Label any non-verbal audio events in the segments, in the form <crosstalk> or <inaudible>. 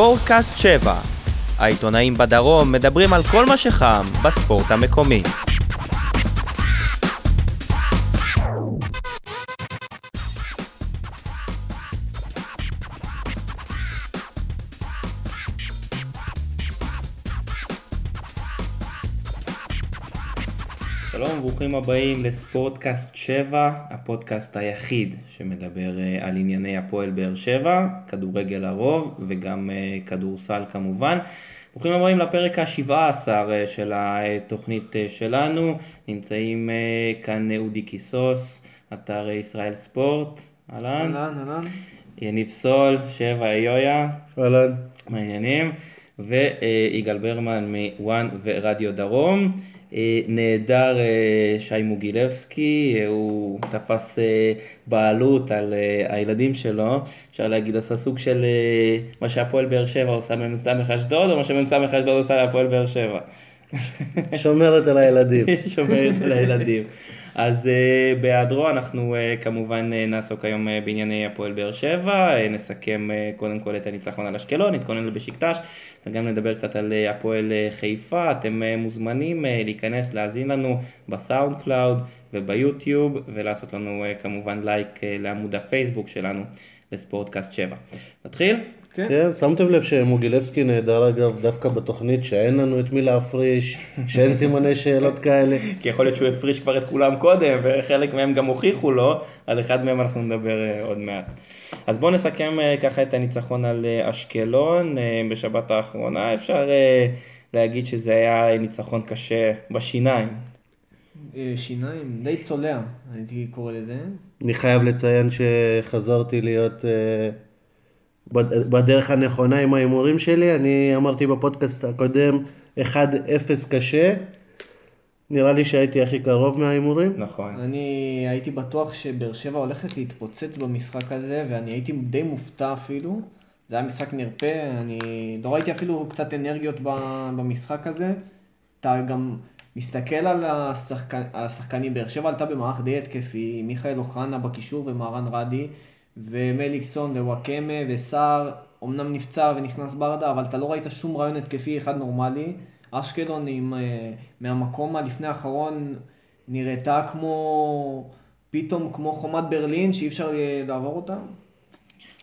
ספורטקאסט 7. העיתונאים בדרום מדברים על כל מה שחם בספורט המקומי. וברוכים הבאים לספורטקאסט 7, הפודקאסט היחיד שמדבר אה, על ענייני הפועל באר שבע, כדורגל הרוב וגם אה, כדורסל כמובן. ברוכים הבאים לפרק ה-17 אה, של התוכנית שלנו, נמצאים כאן אודי קיסוס, אתר ישראל ספורט, אהלן. אהלן, אהלן. יניב סול, שבע יויה. אהלן. מה העניינים? ויגאל ברמן מוואן ורדיו דרום. אה, נהדר אה, שי מוגילבסקי, אה, הוא תפס בעלות על הילדים שלו, אפשר להגיד עשה סוג של מה שהפועל באר שבע עושה מ"ס אשדוד, או מה שמ"ס אשדוד עושה להפועל באר שבע. שומרת על הילדים. <laughs> שומרת על הילדים. אז אה, בהיעדרו אנחנו אה, כמובן uh, נעסוק היום בענייני הפועל באר שבע, נסכם קודם כל את הניצחון על אשקלון, נתכונן לבשיקטש, וגם נדבר קצת על הפועל חיפה, אתם מוזמנים להיכנס, להאזין לנו ב SoundCloud וביוטיוב, ולעשות לנו כמובן לייק לעמוד הפייסבוק שלנו לספורטקאסט 7. נתחיל? כן. כן, שמתם לב שמוגילבסקי נהדר אגב דווקא בתוכנית שאין לנו את מי להפריש, <laughs> שאין סימני שאלות כאלה. כי יכול להיות שהוא הפריש כבר את כולם קודם, וחלק מהם גם הוכיחו לו, על אחד מהם אנחנו נדבר אה, עוד מעט. אז בואו נסכם אה, ככה את הניצחון על אה, אשקלון בשבת האחרונה. אפשר להגיד שזה היה ניצחון קשה בשיניים. שיניים, די צולע, הייתי קורא לזה. אני חייב לציין שחזרתי להיות... בדרך הנכונה עם ההימורים שלי, אני אמרתי בפודקאסט הקודם 1-0 קשה, נראה לי שהייתי הכי קרוב מההימורים. נכון. אני הייתי בטוח שבאר שבע הולכת להתפוצץ במשחק הזה, ואני הייתי די מופתע אפילו. זה היה משחק נרפה, אני לא ראיתי אפילו קצת אנרגיות במשחק הזה. אתה גם מסתכל על השחקנים, השחקנים, באר שבע עלתה במערך די התקפי, מיכאל אוחנה בקישור ומהרן רדי. ומליקסון ווואקמה וסער, אמנם נפצע ונכנס ברדה, אבל אתה לא ראית שום רעיון התקפי אחד נורמלי. אשקלון עם, אה, מהמקום הלפני האחרון נראתה כמו, פתאום כמו חומת ברלין שאי אפשר לעבור אותה.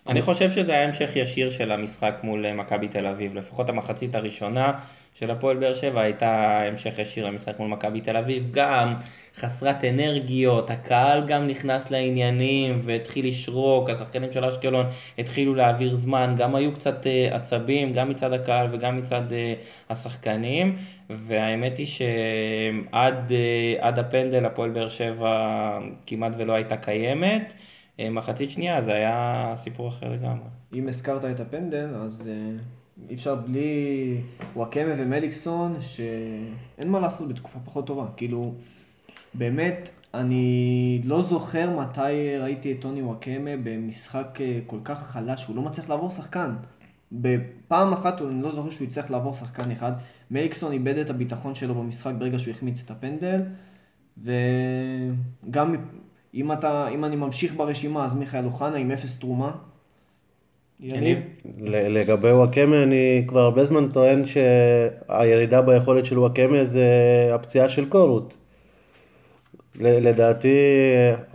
אני חושב שזה היה המשך ישיר של המשחק מול אה, מכבי תל אביב, לפחות המחצית הראשונה של הפועל באר שבע הייתה המשך ישיר למשחק מול מכבי תל אביב, גם חסרת אנרגיות, הקהל גם נכנס לעניינים והתחיל לשרוק, השחקנים של אשקלון התחילו להעביר זמן, גם היו קצת אה, עצבים, גם מצד הקהל וגם מצד אה, השחקנים, והאמת היא שעד הפנדל הפועל באר שבע כמעט ולא הייתה קיימת. מחצית שנייה זה היה סיפור אחר לגמרי. אם הזכרת את הפנדל, אז אי אפשר בלי וואקמה ומליקסון, שאין מה לעשות בתקופה פחות טובה. כאילו, באמת, אני לא זוכר מתי ראיתי את טוני וואקמה במשחק אה, כל כך חלש, הוא לא מצליח לעבור שחקן. בפעם אחת אני לא זוכר שהוא יצטרך לעבור שחקן אחד. מליקסון איבד את הביטחון שלו במשחק ברגע שהוא החמיץ את הפנדל, וגם אם, אתה, אם אני ממשיך ברשימה, אז מיכאל אוחנה עם אפס תרומה. יניב? לגבי וואקמה, אני כבר הרבה זמן טוען שהירידה ביכולת של וואקמה זה הפציעה של קורות. לדעתי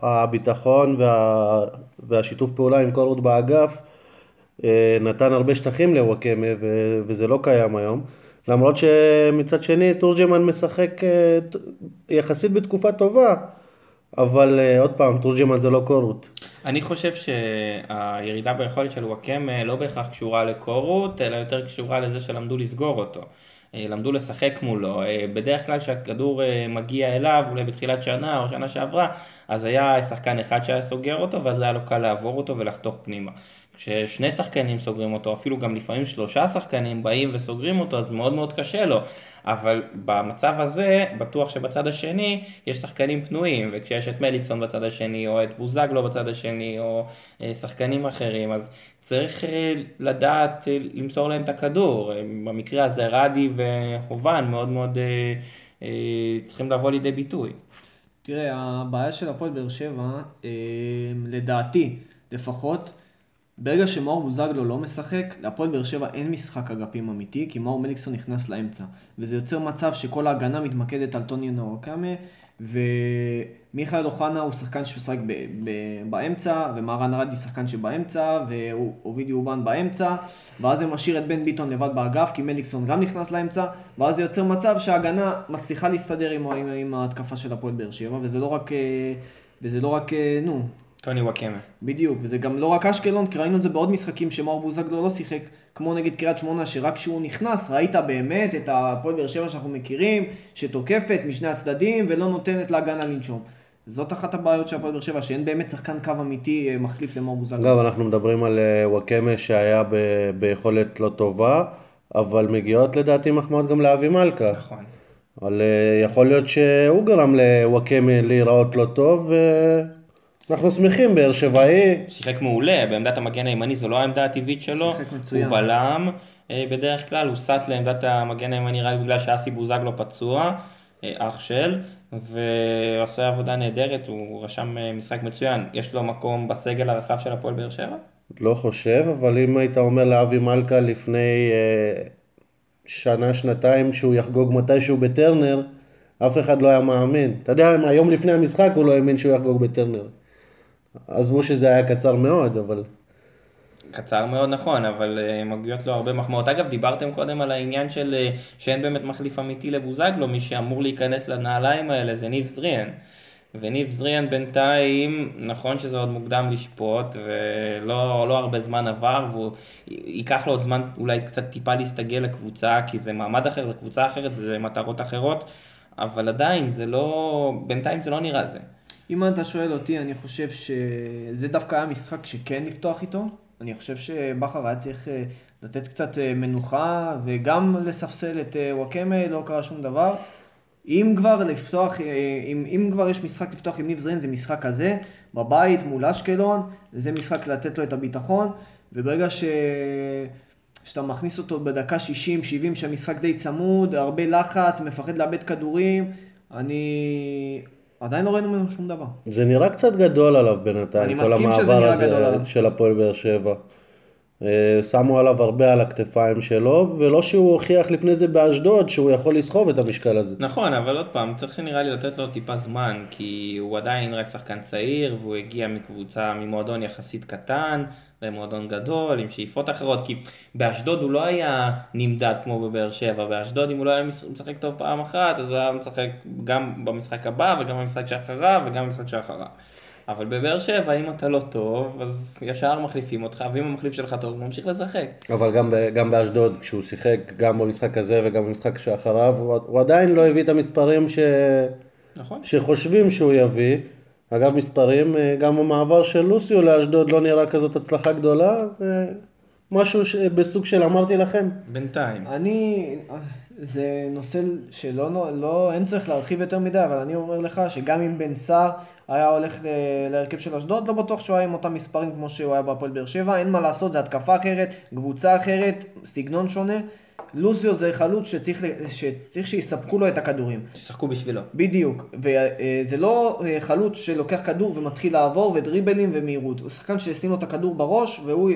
הביטחון וה... והשיתוף פעולה עם קורות באגף אה, נתן הרבה שטחים לוואקמה ו... וזה לא קיים היום. למרות שמצד שני תורג'מן משחק אה, יחסית בתקופה טובה. אבל uh, עוד פעם, תורג'מן זה לא קורות. אני חושב שהירידה ביכולת של וואקמה לא בהכרח קשורה לקורות, אלא יותר קשורה לזה שלמדו לסגור אותו. אה, למדו לשחק מולו. אה, בדרך כלל כשהכדור מגיע אליו, אולי בתחילת שנה או שנה שעברה, אז היה שחקן אחד שהיה סוגר אותו, ואז היה לו קל לעבור אותו ולחתוך פנימה. כששני שחקנים סוגרים אותו, אפילו גם לפעמים שלושה שחקנים באים וסוגרים אותו, אז מאוד מאוד קשה לו. אבל במצב הזה, בטוח שבצד השני יש שחקנים פנויים, וכשיש את מליקסון בצד השני, או את בוזגלו בצד השני, או אה, שחקנים אחרים, אז צריך אה, לדעת אה, למסור להם את הכדור. במקרה הזה רדי והובן מאוד מאוד צריכים לבוא לידי ביטוי. תראה, הבעיה של הפועל באר שבע, לדעתי לפחות, ברגע שמאור בוזגלו לא משחק, להפועל באר שבע אין משחק אגפים אמיתי, כי מאור מליקסון נכנס לאמצע. וזה יוצר מצב שכל ההגנה מתמקדת על טוני נאורקאמה, ומיכאל אוחנה הוא שחקן שמשחק ב- ב- באמצע, ומהרן רדי שחקן שבאמצע, ואובידי אובן באמצע, ואז זה משאיר את בן ביטון לבד באגף, כי מליקסון גם נכנס לאמצע, ואז זה יוצר מצב שההגנה מצליחה להסתדר עם, עם, עם ההתקפה של הפועל באר שבע, וזה לא רק, אה, וזה לא רק, אה, נו, טוני וואקמה. בדיוק, וזה גם לא רק אשקלון, כי ראינו את זה בעוד משחקים שמאור בוזגלו לא שיחק, כמו נגד קריית שמונה, שרק כשהוא נכנס ראית באמת את הפועל באר שבע שאנחנו מכירים, שתוקפת משני הצדדים ולא נותנת להגנה לנשום. זאת אחת הבעיות של הפועל באר שבע, שאין באמת שחקן קו אמיתי אה, מחליף למאור בוזגלו. אגב, אנחנו מדברים על אה, וואקמה שהיה ב- ביכולת לא טובה, אבל מגיעות לדעתי מחמאות גם לאבי מלכה. נכון. אבל אה, יכול להיות שהוא גרם לוואקמה להיראות לא טוב, ואנחנו שמחים, באר שבעי. שיחק מעולה, בעמדת המגן הימני זו לא העמדה הטבעית שלו. שיחק מצוין. הוא בלם, אה, בדרך כלל הוא סט לעמדת המגן הימני רק בגלל שאסי בוזגלו פצוע, אה, אח של, ועושה עבודה נהדרת, הוא רשם אה, משחק מצוין. יש לו מקום בסגל הרחב של הפועל באר שבע? לא חושב, אבל אם היית אומר לאבי מלכה לפני אה, שנה, שנתיים, שהוא יחגוג מתישהו בטרנר, אף אחד לא היה מאמין. אתה יודע, היום לפני המשחק הוא לא האמין שהוא יחגוג בטרנר. עזבו שזה היה קצר מאוד, אבל... קצר מאוד נכון, אבל uh, מגיעות לו הרבה מחמאות. אגב, דיברתם קודם על העניין של uh, שאין באמת מחליף אמיתי לבוזגלו, מי שאמור להיכנס לנעליים האלה זה ניב זריאן. וניב זריאן בינתיים, נכון שזה עוד מוקדם לשפוט, ולא לא הרבה זמן עבר, והוא ייקח לו עוד זמן אולי קצת טיפה להסתגל לקבוצה, כי זה מעמד אחר, זה קבוצה אחרת, זה מטרות אחרות, אבל עדיין, זה לא, בינתיים זה לא נראה זה. אם אתה שואל אותי, אני חושב שזה דווקא היה משחק שכן לפתוח איתו. אני חושב שבכר היה צריך אה, לתת קצת אה, מנוחה וגם לספסל את אה, וואקמה, לא קרה שום דבר. אם כבר לפתוח, אם, אם כבר יש משחק לפתוח עם ניב זרין, זה משחק כזה, בבית מול אשקלון, זה משחק לתת לו את הביטחון, וברגע ש... שאתה מכניס אותו בדקה 60-70, שהמשחק די צמוד, הרבה לחץ, מפחד לאבד כדורים, אני... עדיין לא ראינו ממנו שום דבר. זה נראה קצת גדול עליו בינתיים, אני כל המעבר הזה. של הפועל באר שבע. אה, שמו עליו הרבה על הכתפיים שלו, ולא שהוא הוכיח לפני זה באשדוד שהוא יכול לסחוב את המשקל הזה. נכון, אבל עוד פעם, צריך נראה לי לתת לו טיפה זמן, כי הוא עדיין רק שחקן צעיר, והוא הגיע מקבוצה, ממועדון יחסית קטן, למועדון גדול, עם שאיפות אחרות, כי באשדוד הוא לא היה נמדד כמו בבאר שבע, באשדוד אם הוא לא היה משחק טוב פעם אחת, אז הוא היה משחק גם במשחק הבא, וגם במשחק שאחריו, וגם במשחק שאחריו. אבל בבאר שבע, אם אתה לא טוב, אז ישר מחליפים אותך, ואם המחליף שלך טוב, הוא ממשיך לשחק. אבל גם, גם באשדוד, כשהוא שיחק גם במשחק הזה וגם במשחק שאחריו, הוא, הוא עדיין לא הביא את המספרים ש, נכון? שחושבים שהוא יביא. אגב, מספרים, אה, גם המעבר של לוסיו לאשדוד לא נראה כזאת הצלחה גדולה. משהו ש- בסוג של אמרתי לכם. בינתיים. אני, זה נושא שלא, לא, אין צריך להרחיב יותר מדי, אבל אני אומר לך שגם אם בן סער היה הולך להרכב של אשדוד, לא בטוח שהוא היה עם אותם מספרים כמו שהוא היה בהפועל באר שבע, אין מה לעשות, זה התקפה אחרת, קבוצה אחרת, סגנון שונה. לוסיו זה חלוץ שצריך, שצריך שיספקו לו את הכדורים. שישחקו בשבילו. בדיוק, וזה לא אה, חלוץ שלוקח כדור ומתחיל לעבור ודריבלים ומהירות, הוא שחקן שישים לו את הכדור בראש והוא,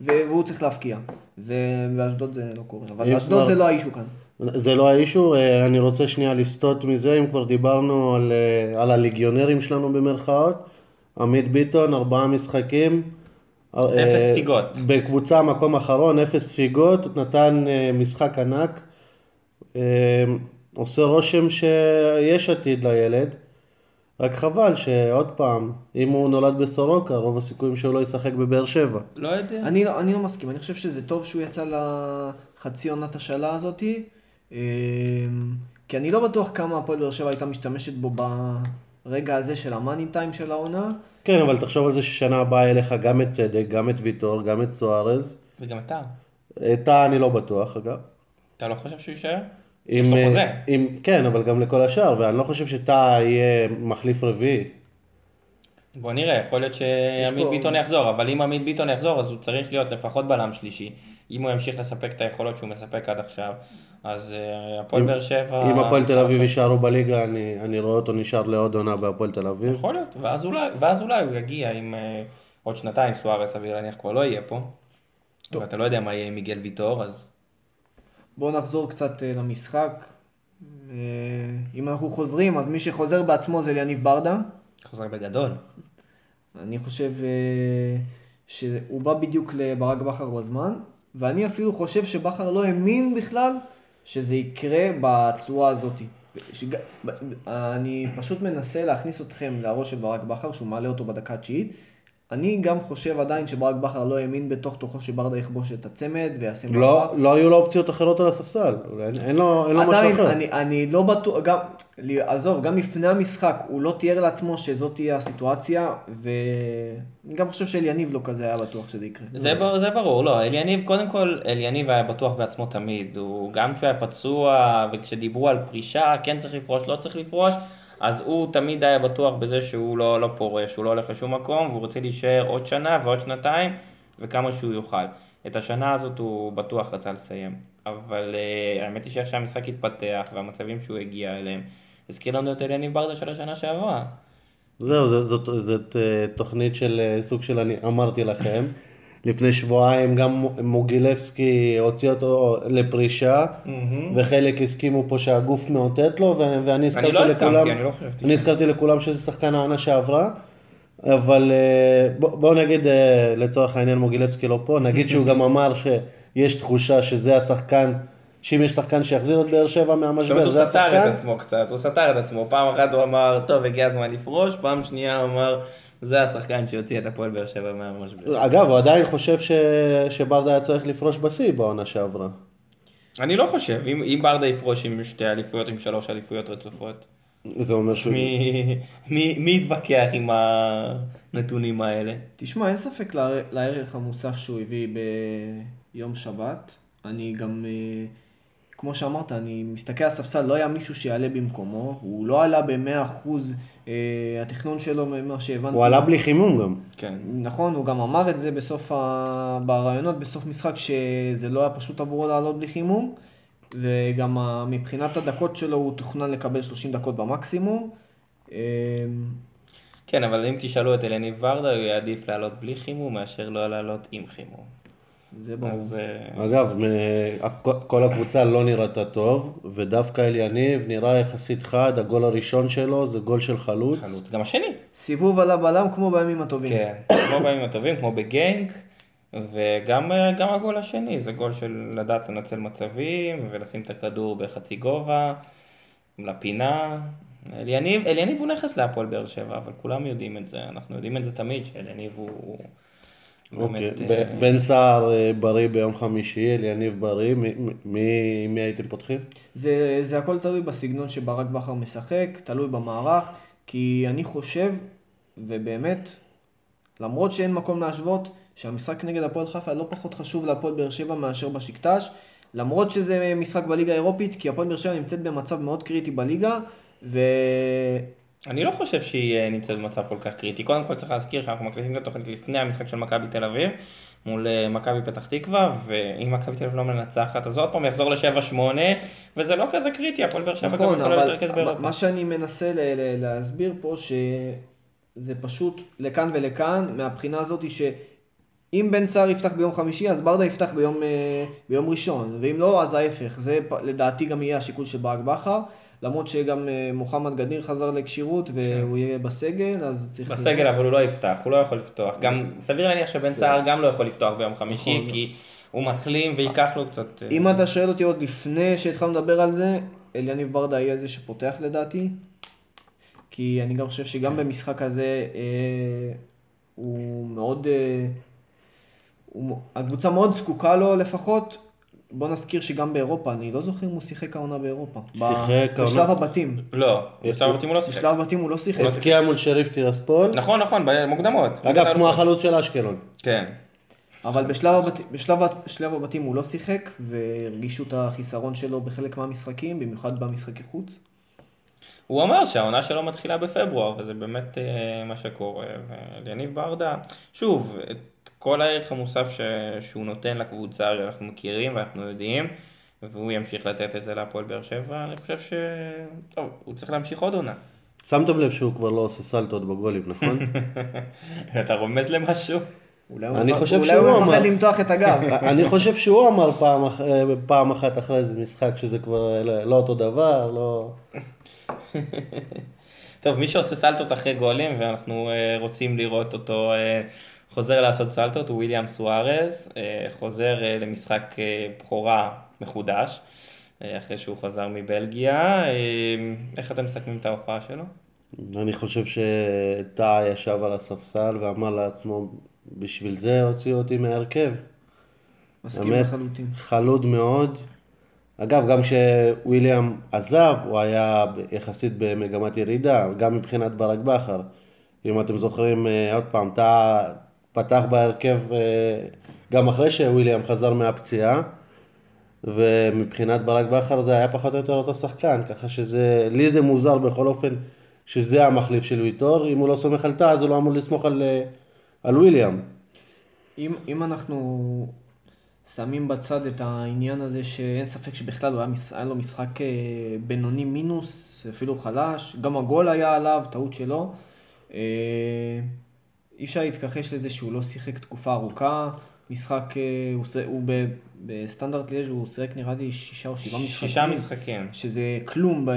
והוא צריך להבקיע. ובאשדוד זה לא קורה, אבל באשדוד כבר- זה לא האישו כאן. זה לא האישו, אה, אני רוצה שנייה לסטות מזה, אם כבר דיברנו על, אה, על הליגיונרים שלנו במרכאות. עמית ביטון, ארבעה משחקים. אפס אה, ספיגות. בקבוצה מקום אחרון, אפס ספיגות, נתן אה, משחק ענק. אה, עושה רושם שיש עתיד לילד. רק חבל שעוד פעם, אם הוא נולד בסורוקה, רוב הסיכויים שהוא לא ישחק בבאר שבע. לא יודע. אני לא, אני לא מסכים, אני חושב שזה טוב שהוא יצא לחצי עונת השאלה הזאתי, כי אני לא בטוח כמה הפועל באר שבע הייתה משתמשת בו ברגע הזה של המאני טיים של העונה. כן, אבל תחשוב על זה ששנה הבאה יהיה לך גם את צדק, גם את ויטור, גם את סוארז. וגם אתה. את טאה אני לא בטוח, אגב. אתה לא חושב שהוא יישאר? יש לו חוזה. אם, כן, אבל גם לכל השאר, ואני לא חושב שטאה יהיה מחליף רביעי. בוא נראה, יכול להיות שעמית פה- ביטון יחזור, אבל אם עמית ביטון יחזור, אז הוא צריך להיות לפחות בלם שלישי. אם הוא ימשיך לספק את היכולות שהוא מספק עד עכשיו, אז אה, הפועל באר שבע... אם הפועל תל אביב יישארו בליגה, אני, אני רואה אותו נשאר לעוד עונה בהפועל תל אביב. יכול להיות, ואז אולי, ואז אולי הוא יגיע עם, אה, עוד שנתיים סוארס סביר להניח כבר לא יהיה פה. ואתה לא יודע מה יהיה עם מיגל ויטור, אז בואו נחזור קצת אה, למשחק. אה, אם אנחנו חוזרים, אז מי שחוזר בעצמו זה אליניב ברדה. חוזר בגדול. אני חושב אה, שהוא בא בדיוק לברק בכר בזמן, ואני אפילו חושב שבכר לא האמין בכלל שזה יקרה בצורה הזאת. שג... אני פשוט מנסה להכניס אתכם לראש של ברק בכר, שהוא מעלה אותו בדקה התשיעית. אני גם חושב עדיין שברק בכר לא האמין בתוך תוכו שברדה יכבוש את הצמד ויעשה לא, לא היו לו אופציות אחרות על הספסל, אין, אין לו, אין לו משהו עדיין, אחר. אני, אני לא בטוח, גם, עזוב, גם לפני המשחק, הוא לא תיאר לעצמו שזאת תהיה הסיטואציה, ואני גם חושב שאליניב לא כזה היה בטוח שזה יקרה. זה, בר- זה ברור, לא, אליניב, קודם כל, אליניב היה בטוח בעצמו תמיד, הוא גם כשהוא היה פצוע, וכשדיברו על פרישה, כן צריך לפרוש, לא צריך לפרוש, אז הוא תמיד היה בטוח בזה שהוא לא, לא פורש, הוא לא הולך לשום מקום, והוא רוצה להישאר עוד שנה ועוד שנתיים, וכמה שהוא יוכל. את השנה הזאת הוא בטוח רצה לסיים. אבל uh, האמת היא שאיך שהמשחק התפתח, והמצבים שהוא הגיע אליהם, הזכיר לנו את אליניב ברדה של השנה שעברה. זהו, זאת, זאת, זאת אה, תוכנית של אה, סוג של אני אמרתי לכם. לפני שבועיים גם מוגילבסקי הוציא אותו לפרישה, וחלק הסכימו פה שהגוף מאותת לו, ו- ואני הזכרתי לא הסכמתי, לכולם, אני לא חשבתי אני ש- הזכרתי לכולם שזה שחקן העונה שעברה, אבל אה, בוא- בואו נגיד אה, לצורך העניין מוגילבסקי לא פה, נגיד שהוא גם אמר שיש תחושה שזה השחקן, שאם יש שחקן שיחזיר את באר שבע זאת אומרת, מהמשבר, הוא זה סתר את השחקן. עצמו קצת, הוא סתר את עצמו. פעם אחת הוא אמר, טוב, הגיע הזמן לפרוש, פעם שנייה הוא אמר, זה השחקן שהוציא את הפועל באר שבע מהמשבר. אגב, הוא עדיין חושב ש... שברדה היה צריך לפרוש בשיא בעונה שעברה. אני לא חושב, אם, אם ברדה יפרוש עם שתי אליפויות, עם שלוש אליפויות רצופות, זה אומר ש... מי, מי, מי יתווכח עם הנתונים האלה? תשמע, אין ספק לער- לערך המוסף שהוא הביא ביום שבת. אני גם, אה, כמו שאמרת, אני מסתכל על הספסל, לא היה מישהו שיעלה במקומו. הוא לא עלה במאה אחוז, אה, התכנון שלו, ממה שהבנתי. הוא עלה בלי חימום גם. כן. נכון, הוא גם אמר את זה בסוף ה... ברעיונות, בסוף משחק, שזה לא היה פשוט עבורו לעלות בלי חימום, וגם מבחינת הדקות שלו הוא תוכנן לקבל 30 דקות במקסימום. אה, כן, אבל אם תשאלו את אלניב ברדה, הוא יעדיף לעלות בלי חימום מאשר לא לעלות עם חימום. זה ברור. אז אה, אגב, הכ- כל הקבוצה לא נראתה טוב, ודווקא אליניב נראה יחסית חד, הגול הראשון שלו זה גול של חלוץ. חלוץ. גם השני. סיבוב על הבלם כמו בימים הטובים. כן, כמו בימים הטובים, כמו בגיינק, וגם גם הגול השני, זה גול של לדעת לנצל מצבים, ולשים את הכדור בחצי גובה, לפינה. אליניב, אליניב הוא נכס להפועל באר שבע, אבל כולם יודעים את זה, אנחנו יודעים את זה תמיד, שאליניב הוא... אוקיי, אה, בן סער אה, בריא ביום חמישי, אליניב בריא, מי- מי מי הייתם פותחים? זה, זה הכל תלוי בסגנון שברק בכר משחק, תלוי במערך, כי אני חושב, ובאמת, למרות שאין מקום להשוות, שהמשחק נגד הפועל חיפה לא פחות חשוב להפועל באר שבע מאשר בשקטש, למרות שזה משחק בליגה האירופית, כי הפועל באר שבע נמצאת במצב מאוד קריטי בליגה, ו... אני לא חושב שהיא אה, נמצאת במצב כל כך קריטי. קודם כל צריך להזכיר שאנחנו מקליטים את התוכנית לפני המשחק של מכבי תל אביב, מול אה, מכבי פתח תקווה, ואם מכבי תל אביב לא מנצחת, אז עוד פעם יחזור ל-7-8, וזה לא כזה קריטי, הפועל באר שבע גם נכון, יכולה אבל להתרכז מה- באירופה. מה שאני מנסה ל- ל- להסביר פה, שזה פשוט לכאן ולכאן, מהבחינה הזאת שאם בן סער יפתח ביום חמישי, אז ברדה יפתח ביום, אה, ביום ראשון, ואם לא, אז ההפך. זה לדעתי גם יהיה השיקול של ברק בכר, למרות שגם אה, מוחמד גדיר חזר לכשירות והוא יהיה בסגל, אז צריך... כן. בסגל אבל הוא לא יפתח, הוא לא יכול לפתוח. גם סביר להניח שבן סער גם לא יכול לפתוח ביום חמישי, נכון. כי הוא מחלים וייקח לו קצת... אה, אם אתה שואל אותי עוד לפני שהתחלנו לדבר על זה, אליניב ברדה יהיה זה שפותח לדעתי. כי אני גם חושב שגם במשחק הזה אה, הוא מאוד... הקבוצה מאוד זקוקה לו לפחות. בוא נזכיר שגם באירופה, אני לא זוכר אם הוא שיחק העונה באירופה. שיחק העונה- בשלב הבתים. לא, בשלב הבתים הוא לא שיחק. בשלב הבתים הוא לא שיחק. הוא הבקיע מול שריף טירספול, נכון, נכון, במוקדמות. אגב כמו החלוץ של אשקלון. כן. אבל בשלב, הבת... בשלב... ה- בשלב הבתים הוא לא שיחק, והרגישו את החיסרון שלו בחלק מהמשחקים, במיוחד במשחקי חוץ. הוא אמר שהעונה שלו מתחילה בפברואר, וזה באמת אה, מה שקורה. ויניב ברדה, שוב, כל הערך המוסף ש... שהוא נותן לקבוצה שאנחנו מכירים ואנחנו יודעים, והוא ימשיך לתת את זה להפועל באר שבע, אני חושב ש... טוב, הוא צריך להמשיך עוד עונה. שמתם לב שהוא כבר לא עושה סלטות בגולים, נכון? <laughs> אתה רומז למשהו? אולי הוא אני חושב אולי שהוא הוא מפחד אמר. למתוח את הגב. <laughs> אני חושב שהוא אמר פעם, אח- פעם אחת אחרי איזה משחק שזה כבר לא לא אותו דבר, לא... <laughs> טוב, מי שעושה סלטות אחרי גולים, ואנחנו אה, רוצים לראות אותו אה, חוזר לעשות סלטות, הוא וויליאם סוארז, אה, חוזר אה, למשחק אה, בכורה מחודש, אחרי שהוא חזר מבלגיה. איך אתם מסכמים את ההופעה שלו? אני חושב שטאה ישב על הספסל ואמר לעצמו, בשביל זה הוציאו אותי מההרכב. מסכים באמת, לחלוטין. חלוד מאוד. אגב, גם כשוויליאם עזב, הוא היה ב- יחסית במגמת ירידה, גם מבחינת ברק בכר. אם אתם זוכרים, עוד פעם, טאה פתח בהרכב אה, גם אחרי שוויליאם חזר מהפציעה, ומבחינת ברק בכר זה היה פחות או יותר אותו שחקן, ככה שזה, לי זה מוזר בכל אופן שזה המחליף של ויטור, אם הוא לא סומך על טאה אז הוא לא אמור לסמוך על, אה, על וויליאם. אם, אם אנחנו שמים בצד את העניין הזה שאין ספק שבכלל הוא היה, מש... היה לו משחק אה, בינוני מינוס, אפילו חלש, גם הגול היה עליו, טעות שלו. אי אפשר להתכחש לזה שהוא לא שיחק תקופה ארוכה. משחק, אה, הוא, ש- הוא ב, בסטנדרט ליאז' הוא שיחק נראה לי שישה או שבעה משחקים. שישה משחקים. שזה כלום ב...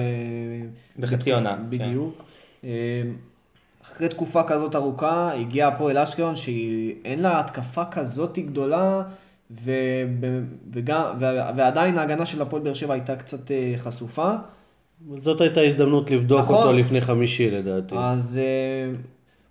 בחצי עונה, כן. בדיוק. אה, אחרי תקופה כזאת ארוכה, הגיע הפועל אשקלון שאין לה התקפה כזאת גדולה, וב... וגם... ו- ועדיין ההגנה של הפועל באר שבע הייתה קצת אה, חשופה. זאת הייתה הזדמנות לבדוק נכון. אותו לפני חמישי לדעתי. אז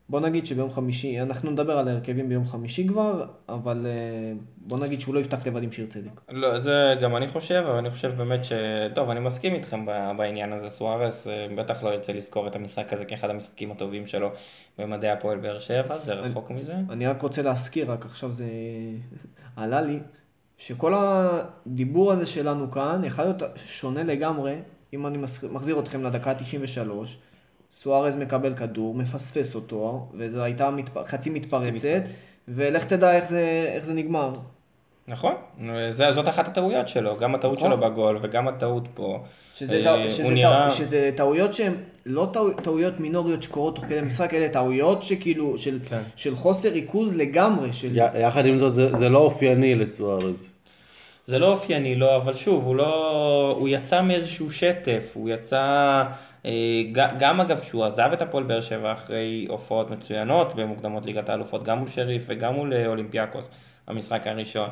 בוא נגיד שביום חמישי, אנחנו נדבר על ההרכבים ביום חמישי כבר, אבל אה, בוא נגיד שהוא לא יפתח לבד עם שיר צדק. לא, זה גם אני חושב, אבל אני חושב באמת ש... טוב, אני מסכים איתכם בעניין הזה. סוארס אה, בטח לא ירצה לזכור את המשחק הזה כאחד המשחקים הטובים שלו במדעי הפועל באר שבע, זה רחוק מזה. אני רק רוצה להזכיר, רק עכשיו זה <laughs> עלה לי, שכל הדיבור הזה שלנו כאן יכול להיות שונה לגמרי, אם אני מחזיר אתכם לדקה ה-93, סוארז מקבל כדור, מפספס אותו, וזו הייתה מתפ... חצי מתפרצת, ולך תדע איך זה, איך זה נגמר. נכון, זה, זאת אחת הטעויות שלו, גם הטעות נכון. שלו בגול וגם הטעות פה. שזה, אה, טע... הוא שזה, נראה- טע... שזה טעויות שהן לא טעו... טעויות מינוריות שקורות תוך כדי משחק, אלה טעויות שכאילו, של, כן. של חוסר ריכוז לגמרי, של... י- יחד עם זאת, זה, זה לא אופייני לסוארז. זה לא אופייני לו, אבל שוב, הוא לא... הוא יצא מאיזשהו שטף, הוא יצא... אה, גם אגב, כשהוא עזב את הפועל באר שבע אחרי הופעות מצוינות במוקדמות ליגת האלופות, גם מול שריף וגם מול אה, אולימפיאקוס, במשחק הראשון.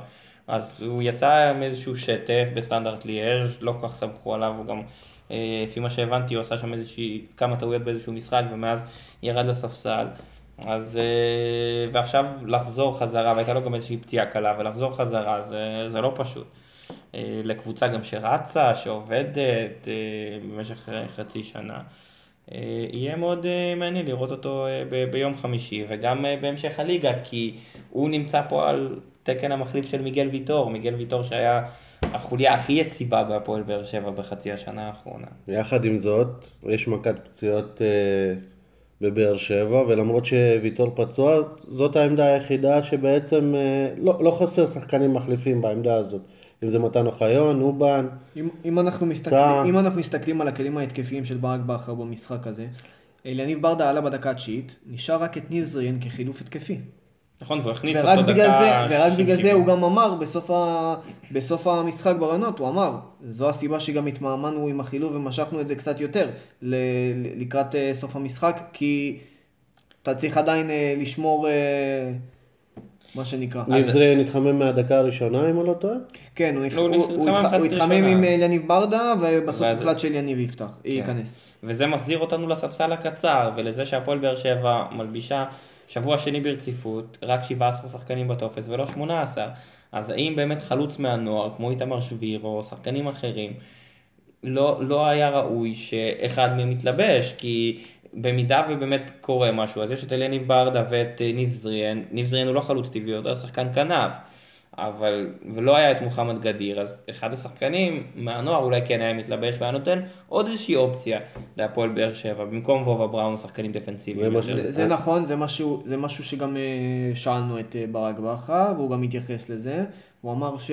אז הוא יצא מאיזשהו שטף בסטנדרט ליאז', לא כל כך סמכו עליו, הוא גם, אה, לפי מה שהבנתי, הוא עשה שם איזושהי, כמה טעויות באיזשהו משחק, ומאז ירד לספסל. אז, ועכשיו לחזור חזרה, והייתה לו גם איזושהי פציעה קלה, ולחזור חזרה זה, זה לא פשוט. אה, לקבוצה גם שרצה, שעובדת אה, במשך חצי שנה. אה, יהיה מאוד מעניין לראות אותו ביום חמישי, וגם בהמשך הליגה, כי הוא נמצא פה על תקן המחליף של מיגל ויטור, מיגל ויטור שהיה החוליה הכי יציבה בהפועל באר שבע בחצי השנה האחרונה. יחד עם זאת, יש מכת פציעות בבאר שבע, ולמרות שוויטור פצוע, זאת העמדה היחידה שבעצם לא, לא חסר שחקנים מחליפים בעמדה הזאת. אם זה מתן אוחיון, אובן, אם, אם, אנחנו מסתכלים, אם אנחנו מסתכלים על הכלים ההתקפיים של ברק בכר במשחק הזה, אליניב ברדה עלה בדקה התשיעית, נשאר רק את ניב זריאן כחילוף התקפי. נכון, והוא הכניס אותו בגלל, זה, דקה ורק בגלל זה 60. הוא גם אמר בסוף, ה, בסוף המשחק ברעיונות, הוא אמר, זו הסיבה שגם התמהמהנו עם החילוף ומשכנו את זה קצת יותר ל, לקראת אה, סוף המשחק, כי אתה צריך עדיין אה, לשמור, אה, מה שנקרא. ניב זריאן התחמם מהדקה הראשונה, אם אני לא טועה. כן, הוא, נתח- הוא הוא, התחמם הוא, הוא התחמם. עם אה, יניב ברדה, ובסוף ואז- הוחלט שאליניב יפתח, ייכנס. וזה מחזיר אותנו לספסל הקצר, ולזה שהפועל באר שבע מלבישה שבוע שני ברציפות, רק 17 שחקנים בטופס ולא 18. אז האם באמת חלוץ מהנוער, כמו איתמר שביר או שחקנים אחרים, לא, לא היה ראוי שאחד מהם יתלבש, כי במידה ובאמת קורה משהו, אז יש את אליניב ברדה ואת אה, ניב זריאן, ניב זריאן הוא לא חלוץ טבעי, הוא יותר שחקן כנף, אבל, ולא היה את מוחמד גדיר, אז אחד השחקנים מהנוער אולי כן היה מתלבש והיה נותן עוד איזושהי אופציה להפועל באר שבע, במקום וובה בראון שחקנים דפנסיביים. זה, זה נכון, זה משהו, זה משהו שגם אה, שאלנו את אה, ברק בכר, והוא גם התייחס לזה. הוא אמר ש...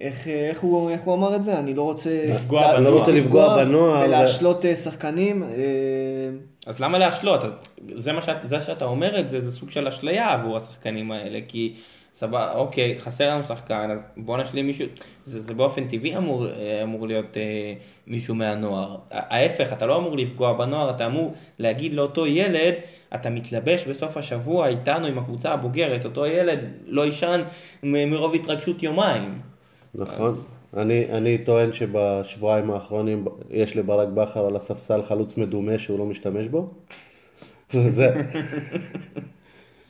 איך, איך, הוא, איך הוא אמר את זה? אני לא רוצה... לפגוע לה- בנוער. לא רוצה לפגוע בנוער. ולהשלות אה, שחקנים. אה, אז למה להשלות? אז זה מה שאת, זה שאתה אומר את זה, זה סוג של אשליה עבור השחקנים האלה, כי סבבה, אוקיי, חסר לנו שחקן, אז בוא נשלים מישהו, זה, זה באופן טבעי אמור, אה, אמור להיות אה, מישהו מהנוער. ההפך, אתה לא אמור לפגוע בנוער, אתה אמור להגיד לאותו ילד, אתה מתלבש בסוף השבוע איתנו עם הקבוצה הבוגרת, אותו ילד לא יישן מרוב התרגשות יומיים. נכון. אני, אני טוען שבשבועיים האחרונים יש לברק בכר על הספסל חלוץ מדומה שהוא לא משתמש בו. זה... <laughs>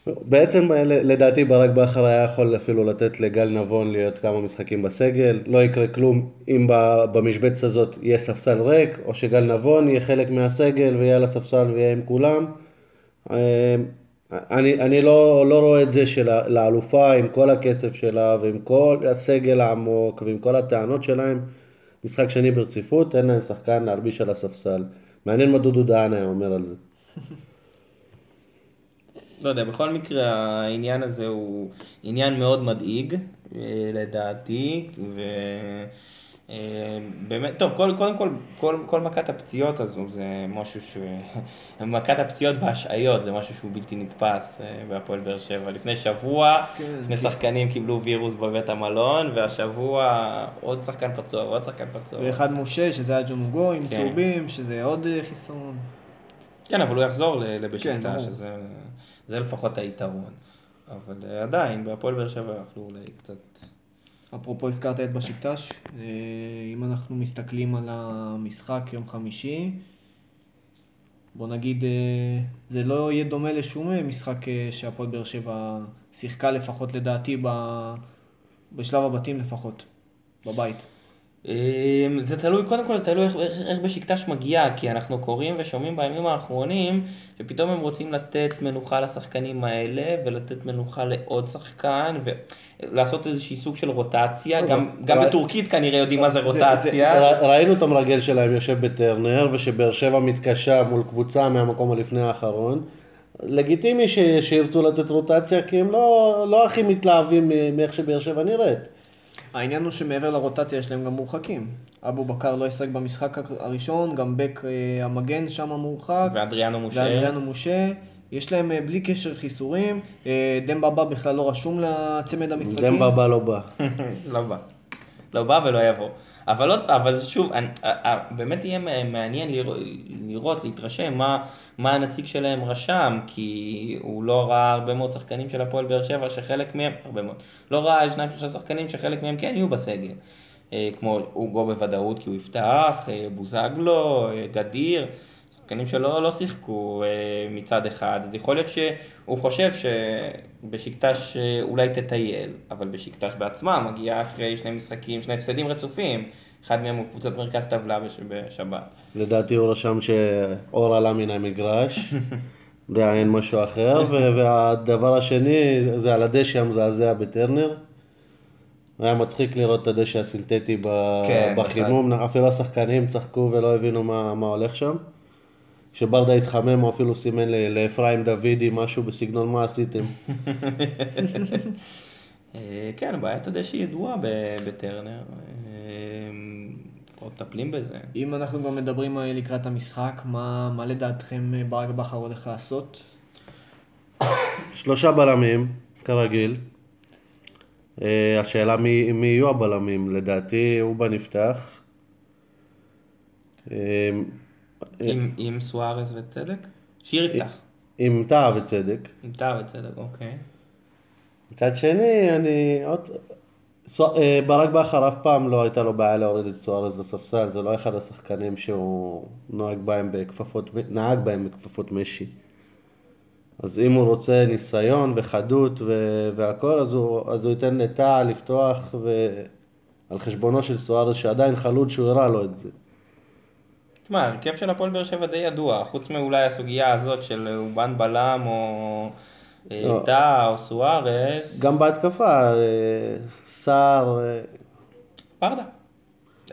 בעצם לדעתי ברק בכר היה יכול אפילו לתת לגל נבון להיות כמה משחקים בסגל, לא יקרה כלום אם במשבצת הזאת יהיה ספסל ריק, או שגל נבון יהיה חלק מהסגל ויהיה על הספסל ויהיה עם כולם. אני, אני לא, לא רואה את זה שלאלופה עם כל הכסף שלה ועם כל הסגל העמוק ועם כל הטענות שלהם, משחק שני ברציפות, אין להם שחקן להלביש על הספסל. מעניין מה דודו דהן היה אומר על זה. לא יודע, בכל מקרה העניין הזה הוא עניין מאוד מדאיג, אה, לדעתי, ובאמת, טוב, כל, קודם כל, כל, כל מכת הפציעות הזו זה משהו ש... <laughs> מכת הפציעות וההשעיות זה משהו שהוא בלתי נתפס אה, בהפועל באר שבע. לפני שבוע, כן, שני כי- שחקנים קיבלו וירוס בבית המלון, והשבוע עוד שחקן פצוע ועוד שחקן פצוע. ואחד משה, שזה היה ג'ון מוגו עם כן. צהובים, שזה עוד אה, חיסרון. כן, אבל הוא יחזור כן, לבשקטה, ברור. שזה זה לפחות היתרון. אבל אה, עדיין, בהפועל באר שבע יכלו אולי קצת... אפרופו הזכרת את בשקטש, אה, אם אנחנו מסתכלים על המשחק יום חמישי, בוא נגיד, אה, זה לא יהיה דומה לשום אה, משחק שהפועל באר שבע שיחקה לפחות לדעתי בשלב הבתים לפחות, בבית. אמ, זה תלוי, קודם כל זה תלוי איך, איך, איך בשקטש מגיעה, כי אנחנו קוראים ושומעים בימים האחרונים שפתאום הם רוצים לתת מנוחה לשחקנים האלה ולתת מנוחה לעוד שחקן ולעשות איזושהי סוג של רוטציה, גם, גם אבל- בטורקית כנראה יודעים מה זה זה- זה- רוטציה. ר- ראינו את המרגל שלהם יושב בטרנר, ושבאר שבע מתקשה מול קבוצה מהמקום הלפני האחרון. לגיטימי ש- שירצו לתת רוטציה, כי הם לא, לא הכי מתלהבים מאיך שבאר שבע נראית. העניין הוא שמעבר לרוטציה יש להם גם מורחקים. אבו בקר לא ישחק במשחק הראשון, גם בק אה, המגן שם מורחק. ואדריאנו משה. ואדריאנו משה. יש להם אה, בלי קשר חיסורים. אה, דמבה בא בכלל לא רשום לצמד המשחקים. דמבה בא לא בא. <laughs> לא בא. לא בא ולא יבוא. אבל, עוד, אבל שוב, אה, אה, באמת יהיה מעניין לראות, להתרשם מה, מה הנציג שלהם רשם, כי הוא לא ראה הרבה מאוד שחקנים של הפועל באר שבע שחלק מהם, הרבה מאוד, לא ראה שניים שלושה שחקנים שחלק מהם כן יהיו בסגל. אה, כמו אוגו בוודאות כי הוא יפתח, בוזגלו, גדיר, שחקנים שלא לא שיחקו אה, מצד אחד, אז יכול להיות שהוא חושב שבשקטש אה, אולי תטייל, אבל בשקטש בעצמה מגיעה אחרי שני משחקים, שני הפסדים רצופים, אחד מהם הוא קבוצת מרכז טבלה בש- בשבת. לדעתי הוא רשם שאור עלה מן המגרש. <laughs> זה אין משהו אחר, והדבר השני זה על הדשא המזעזע בטרנר. היה מצחיק לראות את הדשא הסינתטי ב- כן, בחימום, אפילו השחקנים צחקו ולא הבינו מה, מה הולך שם. כשברדה התחמם הוא אפילו סימן לאפרים דוידי משהו בסגנון מה עשיתם. <laughs> אה, כן, בעיית הדשא ידועה בטרנר, אה, עוד מטפלים בזה. אם אנחנו כבר מדברים אה, לקראת המשחק, מה, מה לדעתכם ברק בכר הולך לעשות? שלושה בלמים, כרגיל. השאלה מי, מי יהיו הבלמים, לדעתי אובה נפתח. אה, עם, עם סוארז וצדק? שיר יפתח. עם טאה וצדק. עם טאה וצדק, אוקיי. מצד שני, אני עוד... סו- אה, ברק בכר אף פעם לא הייתה לו בעיה להוריד את סוארז לספסל, זה לא אחד השחקנים שהוא נוהג בהם בכפפות, נהג בהם בכפפות משי. אז אם הוא רוצה ניסיון וחדות ו- והכל, אז הוא, אז הוא ייתן לטאה לפתוח ו... על חשבונו של סוארז שעדיין חלוד שהוא הראה לו את זה. תשמע, ההרכב של הפועל באר שבע די ידוע, חוץ מאולי הסוגיה הזאת של אובן בלם או אה, לא. טאה או סוארס. גם בהתקפה, אה, סער, אה, ברדה.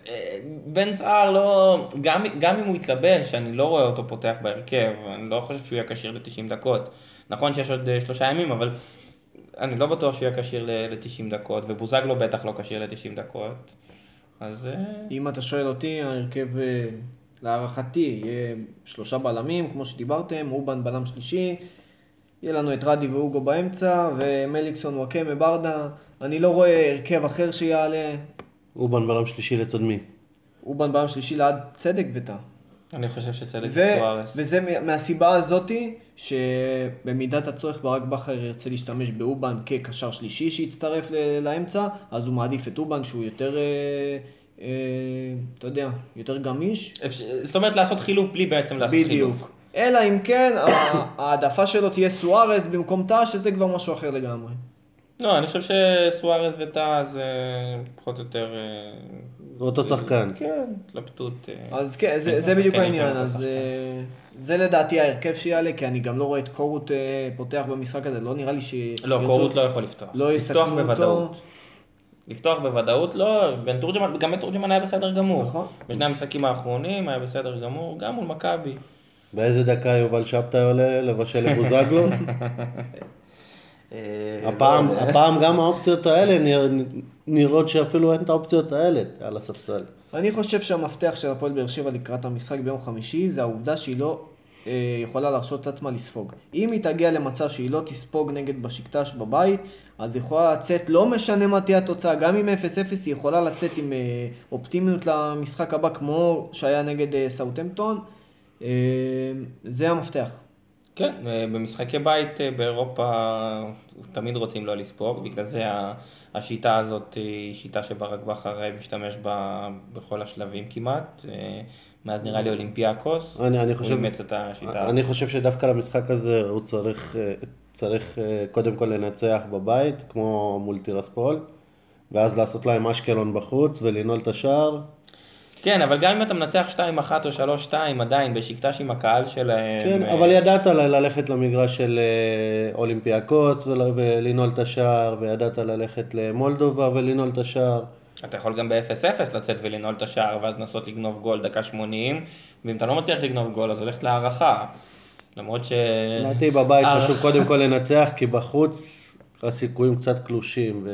אה, בן סער לא, גם, גם אם הוא יתלבש, אני לא רואה אותו פותח בהרכב, אני לא חושב שהוא יהיה כשיר ל-90 דקות. נכון שיש עוד אה, שלושה ימים, אבל אני לא בטוח שהוא יהיה כשיר ל-90 דקות, ובוזגלו בטח לא כשיר ל-90 דקות. אז... אה, אם אתה שואל אותי, ההרכב אה, להערכתי יהיה שלושה בלמים, כמו שדיברתם, אובן בלם שלישי, יהיה לנו את רדי ואוגו באמצע, ומליקסון, וואקמה, ברדה. אני לא רואה הרכב אחר שיעלה. אובן בלם שלישי לצד מי? אובן בלם שלישי ליד צדק וטאה. אני חושב שצדק ו- וסוארס. וזה מה- מהסיבה הזאתי, שבמידת הצורך ברק בכר ירצה להשתמש באובן כקשר שלישי שיצטרף ל- לאמצע, אז הוא מעדיף את אובן שהוא יותר, אה, אתה יודע, יותר גמיש. זאת אומרת לעשות חילוף בלי בעצם לעשות חילוף. בדיוק. אלא אם כן, ה- ההעדפה שלו תהיה סוארז במקום תא, שזה כבר משהו אחר לגמרי. לא, אני חושב שסוארז וטאה זה פחות או יותר... אה, אותו שחקן. כן, התלבטות. אה, אז כן, זה, בדיוק העניין, אז. אה, זה לדעתי ההרכב שיעלה, כי אני גם לא רואה את קורות אה, פותח במשחק הזה, לא נראה לי ש... לא, קורות לא יכול לפתוח. לא יסכנו אותו. לפתוח בוודאות לא, בן תורג'מן, גם בן תורג'מן היה בסדר גמור. נכון. בשני המשחקים האחרונים היה בסדר גמור, גם מול מכבי. באיזה דקה יובל שבתאי עולה לבשל לבוזגלו? <laughs> הפעם, הפעם גם האופציות האלה נרא- נראות שאפילו אין את האופציות האלה על הספסל. אני חושב שהמפתח של הפועל באר שבע לקראת המשחק ביום חמישי זה העובדה שהיא לא אה, יכולה להרשות את עצמה לספוג. אם היא תגיע למצב שהיא לא תספוג נגד בשקטש בבית, אז היא יכולה לצאת, לא משנה מה תהיה התוצאה, גם עם 0-0 היא יכולה לצאת עם אה, אופטימיות למשחק הבא כמו שהיה נגד אה, סאוטהמפטון. אה, זה המפתח. כן, אה, במשחקי בית אה, באירופה תמיד רוצים לא לספוג, בגלל זה השיטה הזאת היא שיטה שברק בכר אה, משתמש בה בכל השלבים כמעט, אה, מאז נראה לי אולימפיאקוס, אני- אני הוא חושב- אימץ את השיטה הזאת. אני חושב שדווקא למשחק הזה הוא צריך, אה, צריך אה, קודם כל לנצח בבית, כמו מול טירספול, ואז לעשות להם אשקלון בחוץ ולנעול את השער. כן, אבל גם אם אתה מנצח 2-1 או 3-2 עדיין בשקטש עם הקהל שלהם, כן, אה, אבל ידעת ללכת למגרש של אולימפיאקוס ול- ולנעול את השער, וידעת ללכת למולדובה ולנעול את השער. אתה יכול גם ב-0-0 לצאת ולנעול את השער ואז לנסות לגנוב גול דקה 80, ואם אתה לא מצליח לגנוב גול אז הולכת להערכה. למרות ש... לדעתי בבית אה. חשוב קודם כל לנצח, כי בחוץ הסיכויים קצת קלושים. ו...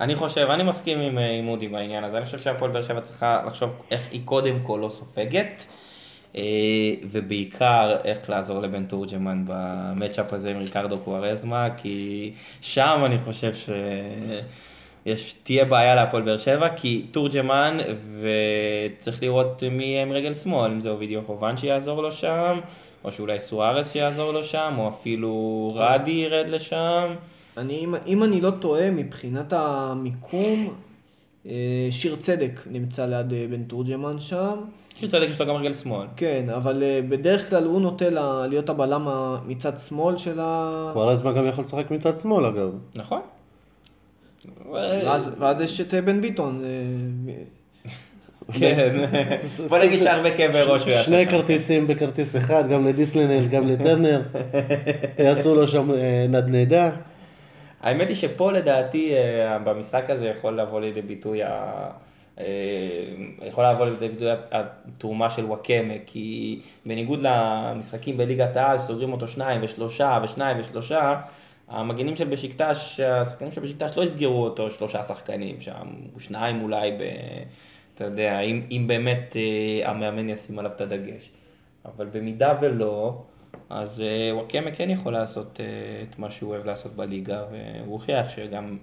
אני חושב, אני מסכים עם, אה, עם אודי בעניין הזה, אני חושב שהפועל באר שבע צריכה לחשוב איך היא קודם כל לא סופגת, אה, ובעיקר איך לעזור לבן תורג'מן במצ'אפ הזה עם ריקרדו קוארזמה, כי שם אני חושב ש... יש, תהיה בעיה להפועל באר שבע, כי תורג'מן, וצריך לראות מי יהיה עם רגל שמאל, אם זה אובידיו חובן שיעזור לו שם, או שאולי סוארס שיעזור לו שם, או אפילו רדי ירד לשם. אני, אם, אם אני לא טועה, מבחינת המיקום, אה, שיר צדק נמצא ליד אה, בן תורג'מן שם. שיר צדק יש לו גם רגל שמאל. כן, אבל אה, בדרך כלל הוא נוטה לה- להיות הבלם מצד שמאל של ה... קוארזמה גם יכול לשחק מצד שמאל אגב. נכון. ואז, ואז יש את אה, בן ביטון. אה, <laughs> כן. בוא נגיד שהרבה כאבי ראש הוא יעשה שני שם. כרטיסים בכרטיס אחד, גם לדיסלנל, גם לטרנר. <laughs> יעשו לו שם אה, נדנדה. האמת היא שפה לדעתי אה, במשחק הזה יכול לבוא לידי ביטוי ה... אה, יכול לבוא לידי ביטוי התרומה של וואקמה, כי בניגוד למשחקים בליגת העל, סוגרים אותו שניים ושלושה ושניים ושלושה, המגנים של בשקטש, השחקנים של בשקטש לא יסגרו אותו שלושה שחקנים שם, שניים אולי, ב, אתה יודע, אם, אם באמת אה, המאמן ישים עליו את הדגש. אבל במידה ולא, אז אה, וואקמה כן יכול לעשות אה, את מה שהוא אוהב לעשות בליגה, והוא הוכיח שגם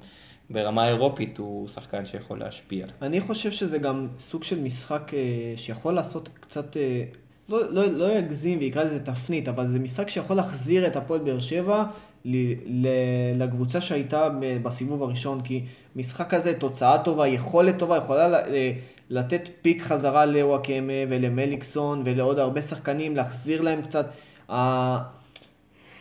ברמה אירופית הוא שחקן שיכול להשפיע. אני חושב שזה גם סוג של משחק אה, שיכול לעשות קצת, אה, לא, לא, לא יגזים ויקרא לזה תפנית, אבל זה משחק שיכול להחזיר את הפועל באר שבע לקבוצה שהייתה בסיבוב הראשון, כי משחק כזה, תוצאה טובה, יכולת טובה, יכולה אה, לתת פיק חזרה לוואקמה ולמליקסון ולעוד הרבה שחקנים, להחזיר להם קצת.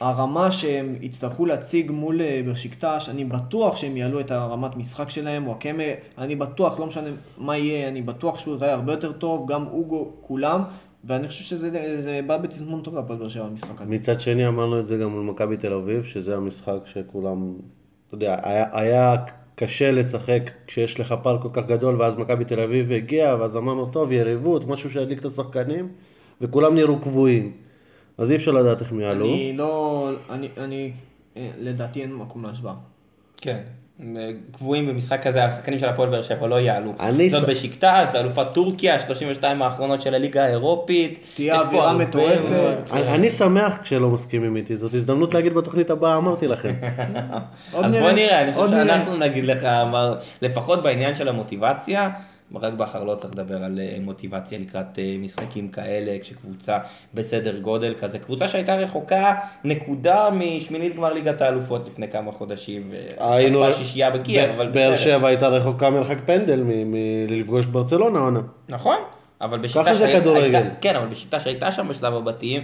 הרמה שהם יצטרכו להציג מול אה, בשקטש, אני בטוח שהם יעלו את הרמת משחק שלהם, וואקמה, אני בטוח, לא משנה מה יהיה, אני בטוח שהוא יראה הרבה יותר טוב, גם אוגו, כולם, ואני חושב שזה זה בא בתזמון טוב להפועל באר שבע המשחק הזה. מצד שני אמרנו את זה גם מול מכבי תל אביב, שזה המשחק שכולם, אתה יודע, היה, היה קשה לשחק כשיש לך פער כל כך גדול, ואז מכבי תל אביב הגיעה, ואז אמרנו, טוב, יריבות, משהו שידליק את השחקנים, וכולם נראו קבועים. אז אי אפשר לדעת איך הם יעלו. אני לא, אני, אני אה, לדעתי אין מקום להשוואה. כן. קבועים במשחק הזה, השחקנים של הפועל באר שבע לא יעלו. אני זאת ס- בשקטש, זה אלופת טורקיה, 32 האחרונות של הליגה האירופית. תהיה אווירה מטורפת. אני, אני שמח כשלא מסכימים איתי, זאת הזדמנות להגיד בתוכנית הבאה, אמרתי לכם. <laughs> אז בוא נראה, אני חושב. שאנחנו נגיד לך, אבל לפחות בעניין של המוטיבציה, ברק בכר לא צריך לדבר על אה, מוטיבציה לקראת אה, משחקים כאלה, כשקבוצה בסדר גודל כזה, קבוצה שהייתה רחוקה נקודה משמינית גמר ליגת האלופות לפני כמה חודשים, היינו- וחטפה שישייה בקייב, ב- אבל באר בסדר. שבע הייתה רחוקה מרחק פנדל מלפגוש ברצלונה עונה. נכון, אבל בשיטה ככה זה שהי- כדורגל. הייתה- כן, אבל בשיטה שהייתה שם בשלב הבתים,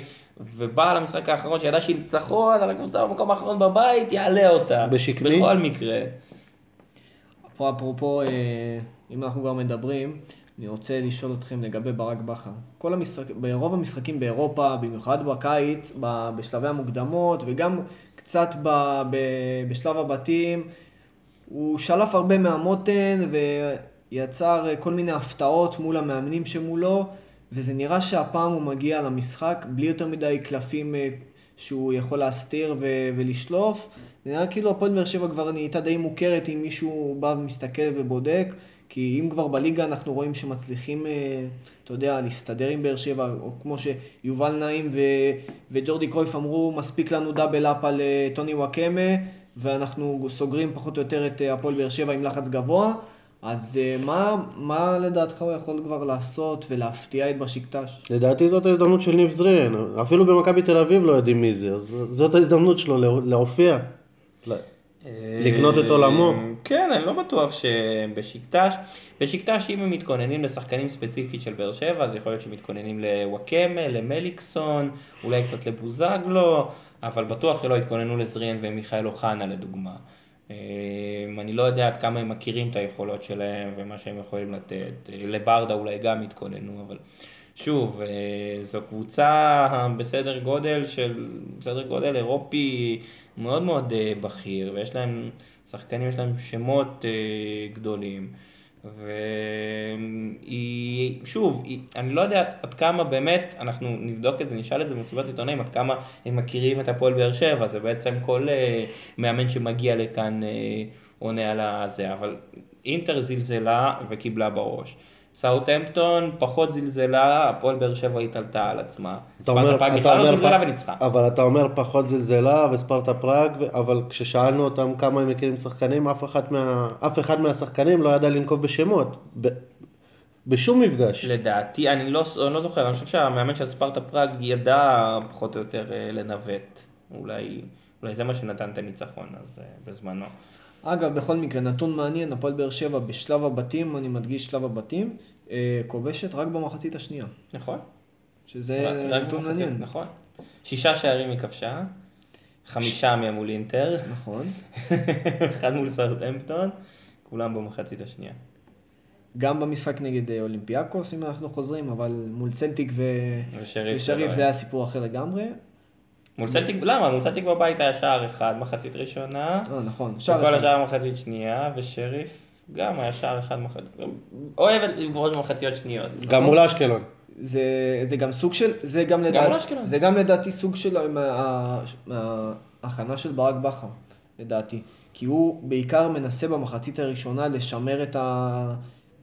ובאה למשחק האחרון שידעה שהיא ניצחון על הקבוצה במקום האחרון בבית, יעלה אותה. בשקלי? בכל מקרה. פה אפרופו, אה, אם אנחנו כבר מדברים, אני רוצה לשאול אתכם לגבי ברק בכר. כל המשחק, ברוב המשחקים באירופה, במיוחד בקיץ, בשלבי המוקדמות, וגם קצת ב, ב, בשלב הבתים, הוא שלף הרבה מהמותן ויצר כל מיני הפתעות מול המאמנים שמולו, וזה נראה שהפעם הוא מגיע למשחק בלי יותר מדי קלפים אה, שהוא יכול להסתיר ו- ולשלוף. זה נראה כאילו הפועל באר שבע כבר נהייתה די מוכרת אם מישהו בא ומסתכל ובודק, כי אם כבר בליגה אנחנו רואים שמצליחים, אה, אתה יודע, להסתדר עם באר שבע, או כמו שיובל נעים ו- וג'ורדי קרויף אמרו, מספיק לנו דאבל אפ על אה, טוני וואקמה, ואנחנו סוגרים פחות או יותר את אה, הפועל באר שבע עם לחץ גבוה. אז מה, מה לדעתך הוא יכול כבר לעשות ולהפתיע את בשקטש? לדעתי זאת ההזדמנות של ניב זריאן, אפילו במכבי תל אביב לא יודעים מי זה, אז זאת ההזדמנות שלו לה- להופיע. לקנות את עולמו. כן, אני לא בטוח שבשקטש, בשקטש אם הם מתכוננים לשחקנים ספציפית של באר שבע, אז יכול להיות שהם מתכוננים לוואקמה, למליקסון, אולי קצת לבוזגלו, אבל בטוח שלא התכוננו לזריאן ומיכאל אוחנה לדוגמה. אה, אני לא יודע עד כמה הם מכירים את היכולות שלהם ומה שהם יכולים לתת. לברדה אולי גם התכוננו, אבל שוב, אה, זו קבוצה בסדר גודל של, בסדר גודל אירופי מאוד מאוד אה, בכיר, ויש להם, שחקנים יש להם שמות אה, גדולים. והיא, שוב, היא, אני לא יודע עד כמה באמת, אנחנו נבדוק את זה, נשאל את זה במסיבת עיתונאים, עד כמה הם מכירים את הפועל באר שבע, זה בעצם כל אה, מאמן שמגיע לכאן אה, עונה על הזה, אבל אינטר זלזלה וקיבלה בראש. סאוטהמפטון פחות זלזלה, הפועל באר שבע התעלתה על עצמה. ספרטה פראג בכלל לא זלזלה פ- וניצחה. אבל אתה אומר פחות זלזלה וספרטה פראג, אבל כששאלנו אותם כמה הם מכירים שחקנים, אף אחד, מה, אף אחד מהשחקנים לא ידע לנקוב בשמות. ב, בשום מפגש. לדעתי, אני לא, אני לא זוכר, אני חושב שהמאמן של ספרטה פראג ידע פחות או יותר אה, לנווט. אולי, אולי זה מה שנתן את הניצחון אז אה, בזמנו. אגב, בכל מקרה, נתון מעניין, הפועל באר שבע בשלב הבתים, אני מדגיש שלב הבתים, אה, כובשת רק במחצית השנייה. נכון? שזה רק נתון במחצית, מעניין. נכון. שישה שערים היא כבשה, חמישה מהם מול אינטר, נכון. <laughs> אחד מול סאוטהמפטון, כולם במחצית השנייה. גם במשחק נגד אה, אולימפיאקוס, אם אנחנו חוזרים, אבל מול סלטיק ו... ושריף ושריף זה לא היה סיפור אחר לגמרי. מול סלטיק, למה? מול סלטיק בבית היה שער אחד, מחצית ראשונה, אה, נכון. וכל שער אחד. השאר מחצית שנייה, ושריף גם היה שער אחד מחצית, אוהבת לכבוש במחציות שניות. גם מול אשקלון. זה, זה גם סוג של, זה גם, מול לדעת, אשקלון. זה גם לדעתי סוג של מה- מההכנה של ברק בכר, לדעתי. כי הוא בעיקר מנסה במחצית הראשונה לשמר את ה...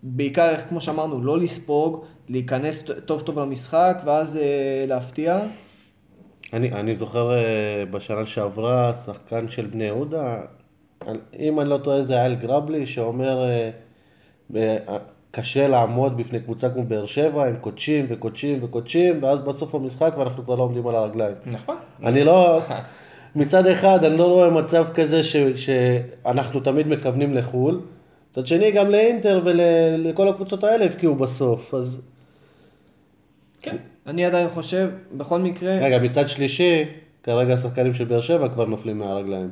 בעיקר, כמו שאמרנו, לא לספוג, להיכנס טוב טוב למשחק, ואז אה, להפתיע. אני, אני זוכר אה, בשנה שעברה, שחקן של בני יהודה, אם אני לא טועה זה היה אל גרבלי, שאומר, אה, ב- קשה לעמוד בפני קבוצה כמו באר שבע, הם קודשים וקודשים וקודשים, ואז בסוף המשחק ואנחנו כבר לא עומדים על הרגליים. נכון. אני לא, <laughs> מצד אחד אני לא רואה מצב כזה ש, שאנחנו תמיד מכוונים לחו"ל, מצד שני גם לאינטר ולכל הקבוצות האלה הבקיעו בסוף, אז כן. אני עדיין חושב, בכל מקרה, רגע, מצד שלישי, כרגע השחקנים של באר שבע כבר נופלים מהרגליים.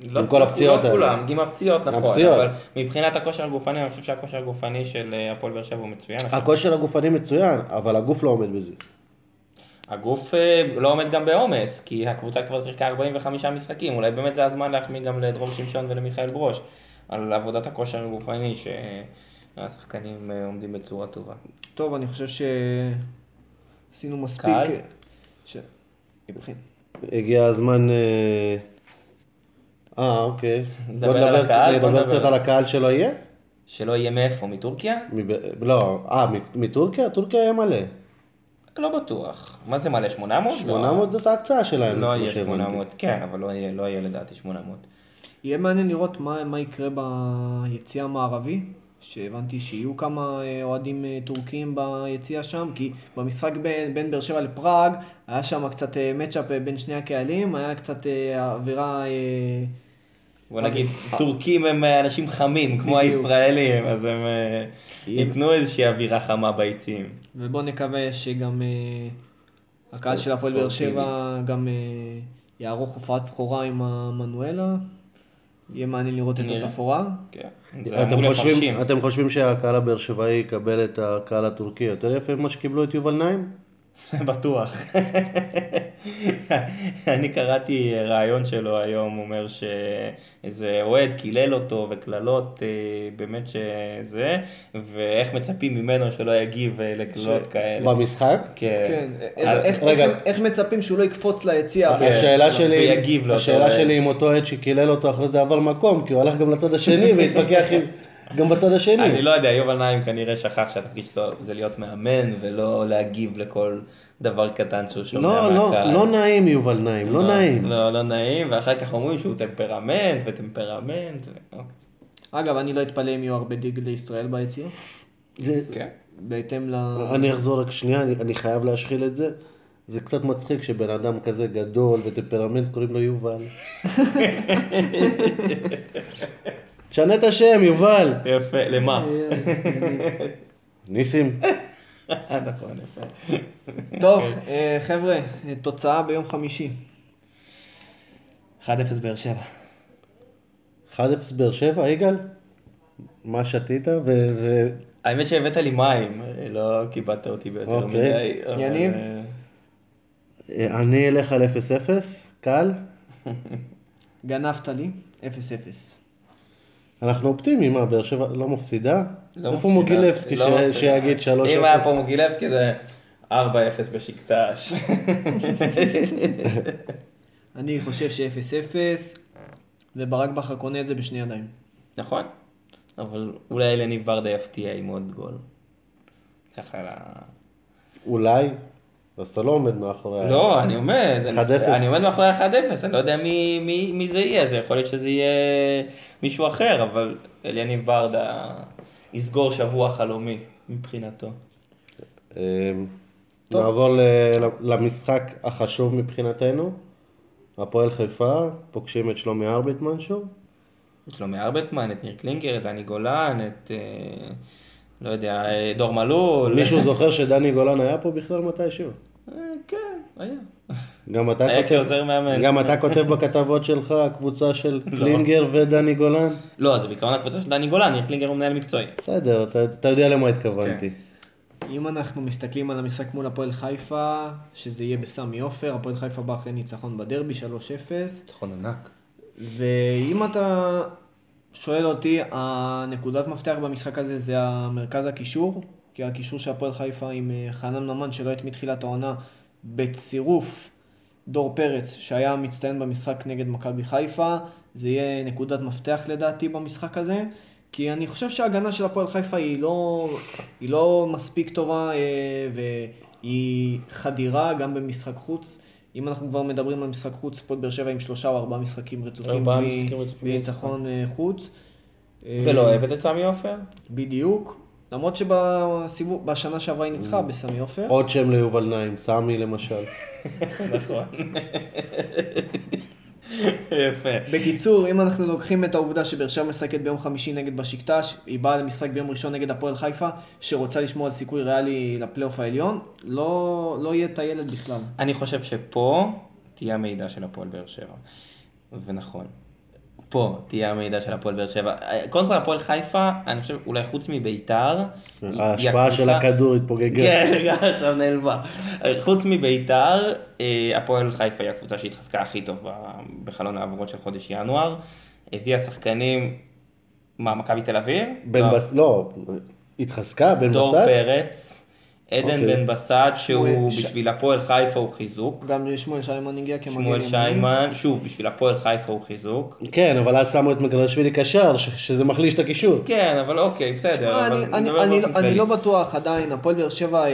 לא, עם כל הפציעות לא האלה. כולם, עם הפציעות נכון, הפציעות. אבל מבחינת הכושר הגופני, אני חושב שהכושר הגופני של אה, הפועל באר שבע הוא מצוין. הכושר הגופני מצוין, אבל הגוף לא עומד בזה. הגוף אה, לא עומד גם בעומס, כי הקבוצה כבר שיחקה 45 משחקים, אולי באמת זה הזמן להחמיא גם לדרום שמשון ולמיכאל ברוש, על עבודת הכושר הגופני שהשחקנים אה, עומדים בצורה טובה. טוב, אני חושב שעשינו מספיק. קהל? ש... הגיע הזמן אה, אה, אוקיי. נדבר בוא על נדבר הקהל, נדבר. קצת על הקהל שלא יהיה? שלא יהיה מאיפה, מטורקיה? מב- לא, אה, מטורקיה? טורקיה יהיה מלא. לא בטוח. מה זה מלא, 800? 800 זאת ההקצאה שלהם. לא יהיה שהבנתי. 800, כן, אבל לא יהיה, לא יהיה לדעתי 800. יהיה מעניין לראות מה, מה יקרה ביציע המערבי, שהבנתי שיהיו כמה אה, אוהדים אה, טורקים ביציע שם, כי במשחק בין, בין באר שבע לפראג, היה שם קצת מצ'אפ אה, בין שני הקהלים, היה קצת אווירה... בוא נגיד, טורקים הם אנשים חמים, כמו. הישראלים, אז הם אה, ייתנו איזושהי אווירה חמה ביציעים. ובוא נקווה שגם הקהל של הפועל באר שבע גם יערוך הופעת בכורה עם המנואלה. יהיה מעניין לראות את. התפאורה. כן. חושבים. אתם חושבים שהקהל הבאר שבעי יקבל את הקהל הטורקי יותר יפה ממה שקיבלו את יובל נעים? <laughs> בטוח. אני קראתי ראיון שלו היום, הוא אומר שאיזה אוהד קילל אותו וקללות, אה, באמת שזה, ואיך מצפים ממנו שלא יגיב אה, לקללות כאלה. במשחק? כן. כן, אז- איך, רגע. איך, איך מצפים שהוא לא יקפוץ ליציע? כן. השאלה שלי, ויגיב לאותו השאלה אוהד. שלי אם אותו עד שקילל אותו אחרי זה עבר מקום, כי הוא הלך גם לצד השני והתווכח עם- גם בצד השני. אני לא יודע, יובל נעים כנראה שכח שהתפקיד שלו זה להיות מאמן ולא להגיב לכל דבר קטן שהוא שומע לא, לא, מהקהל. לא נעים יובל נעים, לא נעים. לא, לא נעים, ואחר כך אומרים שהוא טמפרמנט וטמפרמנט. ו- אוקיי. אגב, אני לא אתפלא אם יהיו הרבה דגלי ישראל ביציע, זה- כן. בהתאם ל... אני אחזור רק שנייה, אני, אני חייב להשחיל את זה. זה קצת מצחיק שבן אדם כזה גדול וטמפרמנט קוראים לו יובל. <laughs> תשנה את השם, יובל. יפה, למה? ניסים. נכון, יפה. טוב, אה, חבר'ה, אה, תוצאה ביום חמישי. 1-0 באר שבע. 1-0 באר שבע, יגאל? מה שתית? ו... האמת שהבאת לי מים, לא כיבדת אותי ביותר אוקיי. מדי. אבל, יניב? אה, אה, אני אלך על 0-0, קל. <laughs> גנבת לי, 0-0. אנחנו אופטימיים, מה, באר שבע לא מפסידה? לא איפה מפסידה, מוגילבסקי לא ש-. שיגיד 3-0? אם היה פה מוגילבסקי זה 4-0 בשקטש. <laughs> אני חושב ש-0-0, וברק בכר קונה את זה בשני ידיים. נכון, אבל אולי אלניב ברדה יפתיע עם עוד גול. ככה ל... אולי? אז אתה לא עומד מאחורי... ה- לא, אני עומד. 1-0. אני עומד מאחורי ה-1-0, אני לא יודע מי, מי, מי זה יהיה, זה יכול להיות שזה יהיה מישהו אחר, אבל אליניב ברדה יסגור שבוע חלומי מבחינתו. אמ, נעבור ל- למשחק החשוב מבחינתנו. הפועל חיפה, פוגשים את שלומי ארביטמן שוב. יש לו מארבטמן, את ניר קלינגר, את דני גולן, את, אה, לא יודע, דור מלול. מישהו זוכר שדני גולן היה פה בכלל מתישהו? אה, כן, היה. גם אתה היה כותב- כעוזר מאמן. גם אתה כותב בכתבות שלך קבוצה של קלינגר ודני גולן? לא, זה בעיקרון הקבוצה של דני גולן, קלינגר הוא מנהל מקצועי. בסדר, אתה- אתה יודע למה התכוונתי. אם אנחנו מסתכלים על המשחק מול הפועל חיפה, שזה יהיה בסמי עופר, הפועל חיפה בא אחרי ניצחון בדרבי 3-0, ניצחון ענק. ואם אתה שואל אותי, הנקודת מפתח במשחק הזה זה המרכז הקישור, כי הקישור של הפועל חיפה עם אה, חנן ממן שלא הייתי מתחילת העונה, בצירוף דור פרץ שהיה מצטיין במשחק נגד מכבי חיפה, זה יהיה נקודת מפתח לדעתי במשחק הזה. כי אני חושב שההגנה של הפועל חיפה היא לא, היא לא מספיק טובה אה, והיא חדירה גם במשחק חוץ. אם אנחנו כבר מדברים על משחק חוץ, הפועל באר שבע עם שלושה או ארבעה משחקים רצופים ארבעה בלי- משחקים רצופים בלי ניצחון אה, חוץ. אה, ולא אוהבת את סמי עופר? בדיוק. למרות שבסיבוב, בשנה שעברה היא ניצחה בסמי עופר. עוד שם ליובל נעים, סמי למשל. <laughs> נכון. <laughs> יפה. בקיצור, אם אנחנו לוקחים את העובדה שבאר שבע משחקת ביום חמישי נגד בשקטש, היא באה למשחק ביום ראשון נגד הפועל חיפה, שרוצה לשמור על סיכוי ריאלי לפלייאוף העליון, לא, לא יהיה את הילד בכלל. אני חושב שפה תהיה המידע של הפועל באר שבע. ונכון. פה תהיה המידע של הפועל באר שבע. קודם כל הפועל חיפה, אני חושב, אולי חוץ מביתר, היא ההשפעה של הכדור התפוגגה. כן, <laughs> עכשיו נעלמה. חוץ מביתר, אה, הפועל חיפה היא הקבוצה שהתחזקה הכי טוב בחלון העברות של חודש ינואר. הביאה שחקנים, מה, מכבי תל אביב? בן לא. בס... לא, התחזקה, בן דור בסט? פרץ, עדן אוקיי. בן בסט שהוא שמואל- בשביל הפועל חיפה הוא חיזוק. גם שמואל שיימן הגיע כמגן שמואל ימני. שיימן, שוב, בשביל הפועל חיפה הוא חיזוק. כן, אבל אז שמו את מגרשווילי קשר, ש- שזה מחליש את הקישור. כן, אבל אוקיי, בסדר. אני-. לא בטוח עדיין, הפועל באר שבע אה,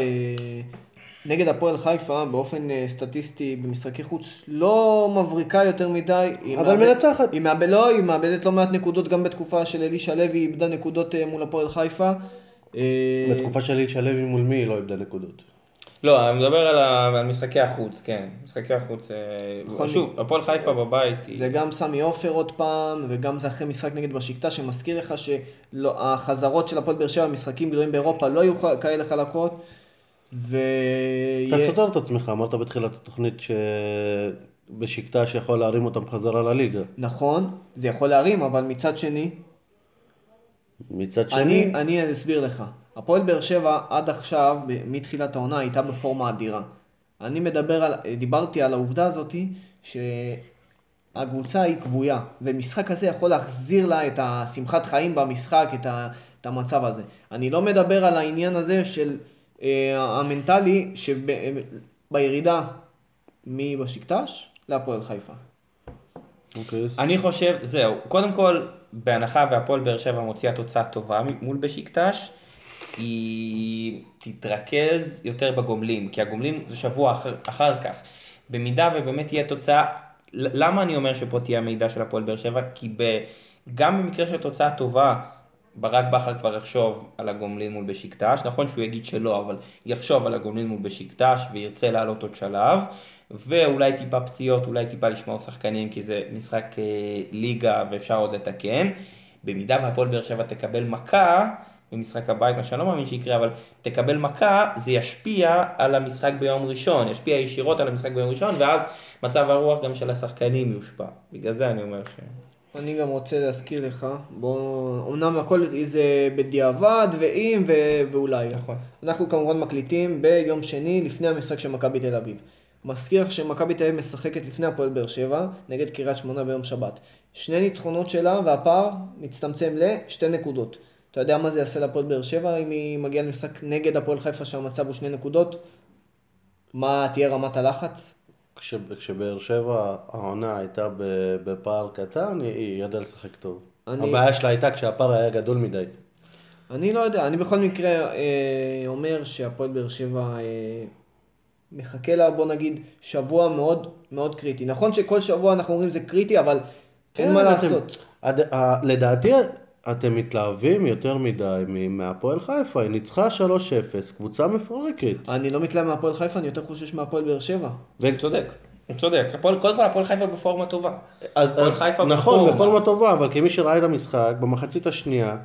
נגד הפועל חיפה באופן אה, סטטיסטי במשחקי חוץ לא מבריקה יותר מדי. אבל מאבד- מנצחת. היא מאבד, לא, היא מאבדת לא מעט נקודות גם בתקופה של אלישע לוי, היא איבדה נקודות אה, מול הפועל חיפה. אה, בתקופה של איש הלוי מול מי היא לא איבדה נקודות. לא, אני מדבר על ה- על משחקי החוץ, כן. משחקי החוץ, אה, נכון. שוב, הפועל חיפה בבית. היא- זה גם סמי עופר עוד פעם, וגם זה אחרי משחק נגד בשקטה, שמזכיר לך שהחזרות של הפועל באר שבע במשחקים גדולים באירופה לא יהיו כאלה חלקות. ו... קצת סותר את עצמך, אמרת בתחילת התוכנית שבשקטה שיכול להרים אותם חזרה לליגה. נכון, זה יכול להרים, אבל מצד שני, מצד שני, אני, אני אסביר לך. הפועל באר שבע עד עכשיו, מתחילת העונה, הייתה בפורמה אדירה. אני מדבר על, דיברתי על העובדה הזאתי, שהקבוצה היא כבויה, ומשחק כזה יכול להחזיר לה את השמחת חיים במשחק, את, ה, את המצב הזה. אני לא מדבר על העניין הזה של אה, המנטלי, שבירידה מבשקטש להפועל חיפה. אוקיי, אני חושב, זהו, קודם כל, בהנחה והפועל באר שבע מוציאה תוצאה טובה מול בשקטש, היא תתרכז יותר בגומלין, כי הגומלין זה שבוע אחר, אחר כך. במידה ובאמת תהיה תוצאה, למה אני אומר שפה תהיה המידע של הפועל באר שבע? כי ב, גם במקרה של תוצאה טובה, ברק בכר כבר יחשוב על הגומלין מול בשקטש, נכון שהוא יגיד שלא, אבל יחשוב על הגומלין מול בשקטש וירצה לעלות עוד שלב, ואולי טיפה פציעות, אולי טיפה לשמור שחקנים, כי זה משחק אה, ליגה ואפשר עוד לתקן. במידה והפועל באר שבע תקבל מכה במשחק הבית, מה שאני לא מאמין שיקרה, אבל תקבל מכה, זה ישפיע על המשחק ביום ראשון, ישפיע ישירות על המשחק ביום ראשון, ואז מצב הרוח גם של השחקנים יושפע. בגלל זה אני אומר ש... אני גם רוצה להזכיר לך, בוא, אמנם הכל זה בדיעבד ואם ו- ואולי. נכון. אנחנו כמובן מקליטים ביום שני לפני המשחק של מכבי תל אביב. מזכיר לך שמכבי תל אביב משחקת לפני הפועל באר שבע נגד קריית שמונה ביום שבת. שני ניצחונות שלה והפער מצטמצם לשתי נקודות. אתה יודע מה זה יעשה להפועל באר שבע אם היא מגיעה למשחק נגד הפועל חיפה שהמצב הוא שני נקודות? מה תהיה רמת הלחץ? כש- כשבאר שבע העונה הייתה בפער קטן, היא- היא ידעה לשחק טוב. אני- הבעיה שלה הייתה כשהפער היה גדול מדי. אני לא יודע, אני בכל מקרה אה, אומר שהפועל באר שבע אה, מחכה לה, בוא נגיד, שבוע מאוד מאוד קריטי. נכון שכל שבוע אנחנו אומרים זה קריטי, אבל אין כן, מה אתם- לעשות. עד- ה- לדעתי אתם מתלהבים יותר מדי מהפועל חיפה, היא ניצחה 3-0, קבוצה מפורקת. אני לא מתלהב מהפועל חיפה, אני יותר חושש מהפועל באר שבע. הוא צודק, הוא צודק. הפועל- קודם כל הפועל חיפה בפורמה טובה. אז, אז, חיפה נכון, בפורמה. בפורמה טובה, אבל כמי שראה את המשחק, במחצית השנייה,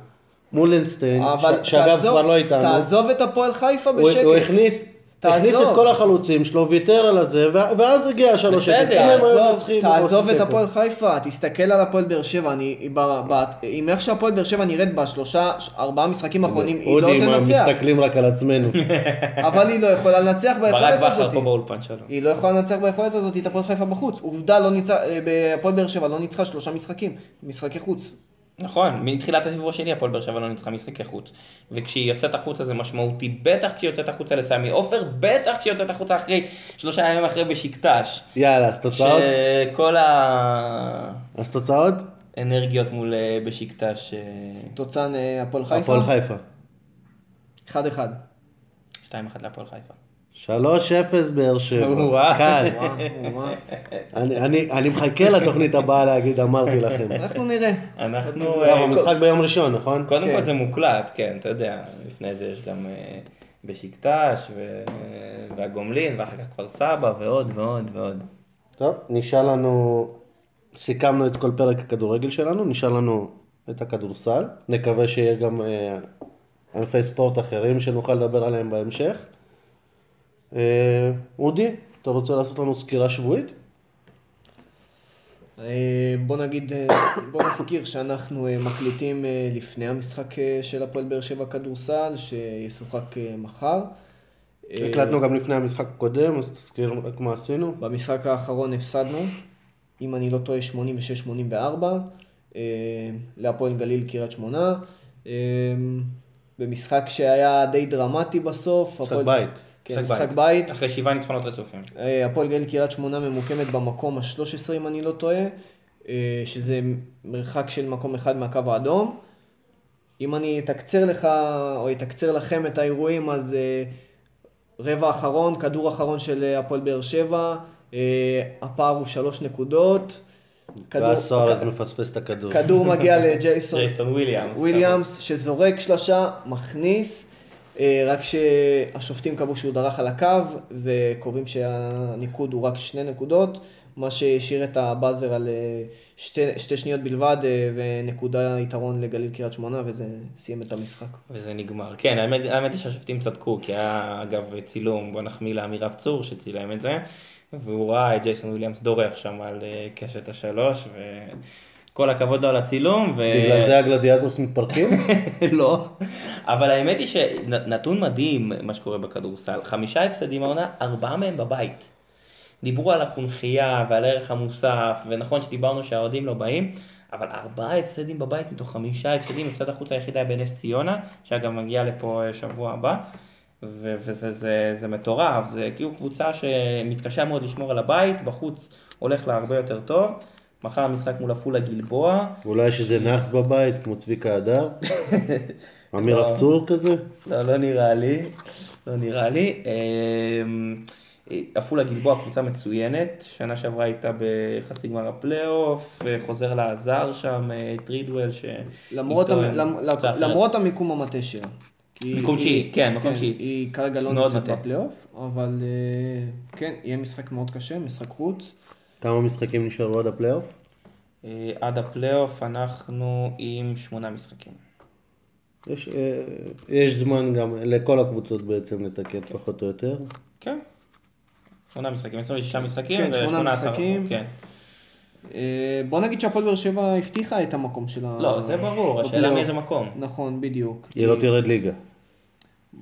מול אינסטיין, אבל ש- שאגב כבר לא איתנו, תעזוב את הפועל חיפה הוא, בשקט. הוא הכניס, הכניס תעזוב. את כל החלוצים שלו, ויתר על הזה, ואז הגיע השלוש בסדר, אפס. הם היו תעזוב, תעזוב את. הפועל חיפה, תסתכל על הפועל באר שבע, אני, ב, ב, עם איך שהפועל באר שבע נראית בשלושה, ארבעה משחקים האחרונים, היא לא אודי, תנצח, מסתכלים רק על עצמנו. <laughs> אבל היא לא יכולה לנצח ביכולת הזאת. פה באולפן שלו. היא לא יכולה לנצח ביכולת הזאת את הפועל חיפה בחוץ. עובדה, לא ניצח, אה, בהפועל באר שבע לא ניצחה שלושה משחקים, משחקי חוץ. נכון, מתחילת הסיבוב השני הפועל באר שבע לא ניצחה משחקי חוץ. וכשהיא יוצאת החוצה זה משמעותי, בטח כשהיא יוצאת החוצה לסמי עופר, בטח כשהיא יוצאת החוצה אחרי, שלושה ימים אחרי בשקטש. יאללה, אז תוצאות? שכל אז תוצאות? האנרגיות מול אה, בשקטש, אה, תוצאה אה, הפועל חיפה? הפועל חיפה. 1-1. 2-1 להפועל חיפה. 3-0 באר שבע. <laughs> קל. אני- אני אני מחכה לתוכנית הבאה להגיד, אמרתי לכם. אנחנו נראה. אנחנו... לא, אה, המשחק ביום ראשון, נכון? קודם כן. כל זה מוקלט, כן, אתה יודע, לפני זה יש גם אה, בשקטש ו- והגומלין, ואחר כך כפר סבא ועוד ועוד ועוד. טוב, נשאר לנו, סיכמנו את כל פרק הכדורגל שלנו, נשאר לנו את הכדורסל. נקווה שיהיה גם אה, ענפי ספורט אחרים שנוכל לדבר עליהם בהמשך. אה, אודי, אתה רוצה לעשות לנו סקירה שבועית? אה, בוא נגיד, אה, בוא נזכיר שאנחנו מקליטים לפני המשחק של הפועל באר שבע כדורסל, שישוחק מחר. הקלטנו גם לפני המשחק הקודם, אז תזכיר רק מה עשינו. במשחק האחרון הפסדנו, אם אני לא טועה, 86-84, אה, להפועל גליל קריית שמונה. במשחק שהיה די דרמטי בסוף. משחק הפועל- בית. כן, משחק בית. אחרי שבעה ניצחונות רצופים. אה, הפועל גליל קריית שמונה ממוקמת במקום ה-13 אם אני לא טועה, אה, שזה מרחק של מקום אחד מהקו האדום. אם אני אתקצר לך, או אתקצר לכם את האירועים, אז אה, רבע אחרון, כדור אחרון של הפועל באר שבע, הפער הוא שלוש נקודות. ואז סוארז מפספס את הכדור. כדור מגיע לג'ייסון ג'ייסון וויליאמס. וויליאמס, שזורק שלושה, מכניס, רק שהשופטים קבעו שהוא דרך על הקו, וקובעים שהניקוד הוא רק שני נקודות, מה שהשאיר את הבאזר על אה, שתי, שתי שניות בלבד, אה, ונקודה יתרון לגליל קריית שמונה, וזה סיים את המשחק. וזה נגמר. כן, האמת, האמת היא שהשופטים צדקו, כי היה אגב צילום, בוא נחמיא לאמירב צור שצילם את זה, והוא ראה את ג'ייסון וויליאמס דורך שם על אה, קשת השלוש, וכל הכבוד לו על הצילום. ו... בגלל זה הגלדיאטורס מתפרקים? <laughs> לא. אבל האמת היא שנתון מדהים מה שקורה בכדורסל. חמישה הפסדים העונה, ארבעה מהם בבית. דיברו על הקונכייה ועל הערך המוסף, ונכון שדיברנו שהאוהדים לא באים, אבל ארבעה הפסדים בבית מתוך חמישה הפסדים, הפסד החוץ היחיד היה בנס ציונה, שאגב מגיע לפה אה, שבוע הבא, ו- וזה זה, זה מטורף, זה כאילו קבוצה שמתקשה מאוד לשמור על הבית, בחוץ הולך לה הרבה יותר טוב. מחר המשחק מול עפולה גלבוע, אולי שזה נאחס בבית, כמו צביקה הדר? <laughs> אמיר לא. אפצור כזה? לא, לא נראה לי, לא נראה לי. אמ, עפולה גלבוע קבוצה מצוינת, שנה שעברה הייתה בחצי גמר הפלייאוף, חוזר לעזר שם, אה, טרידוול, ש... למרות, המ, למ. למרות המיקום המטה שלה. היא- תשיעי, כן, מקום תשיעי. היא כרגע לא נמצאת. בפלייאוף, אבל אה, כן, יהיה משחק מאוד קשה, משחק חוץ. כמה משחקים נשארו עד הפלייאוף? אה, עד הפלייאוף אנחנו עם שמונה משחקים. יש, אה, יש זמן גם לכל הקבוצות בעצם לתקן פחות או יותר. כן. שמונה משחקים, 26 משחקים כן, שמונה ו-18 משחקים. כן. אה, בוא נגיד שהפועל באר שבע הבטיחה את המקום שלה. לא, זה ברור, השאלה. מאיזה מקום. נכון, בדיוק. היא לא תרד ליגה.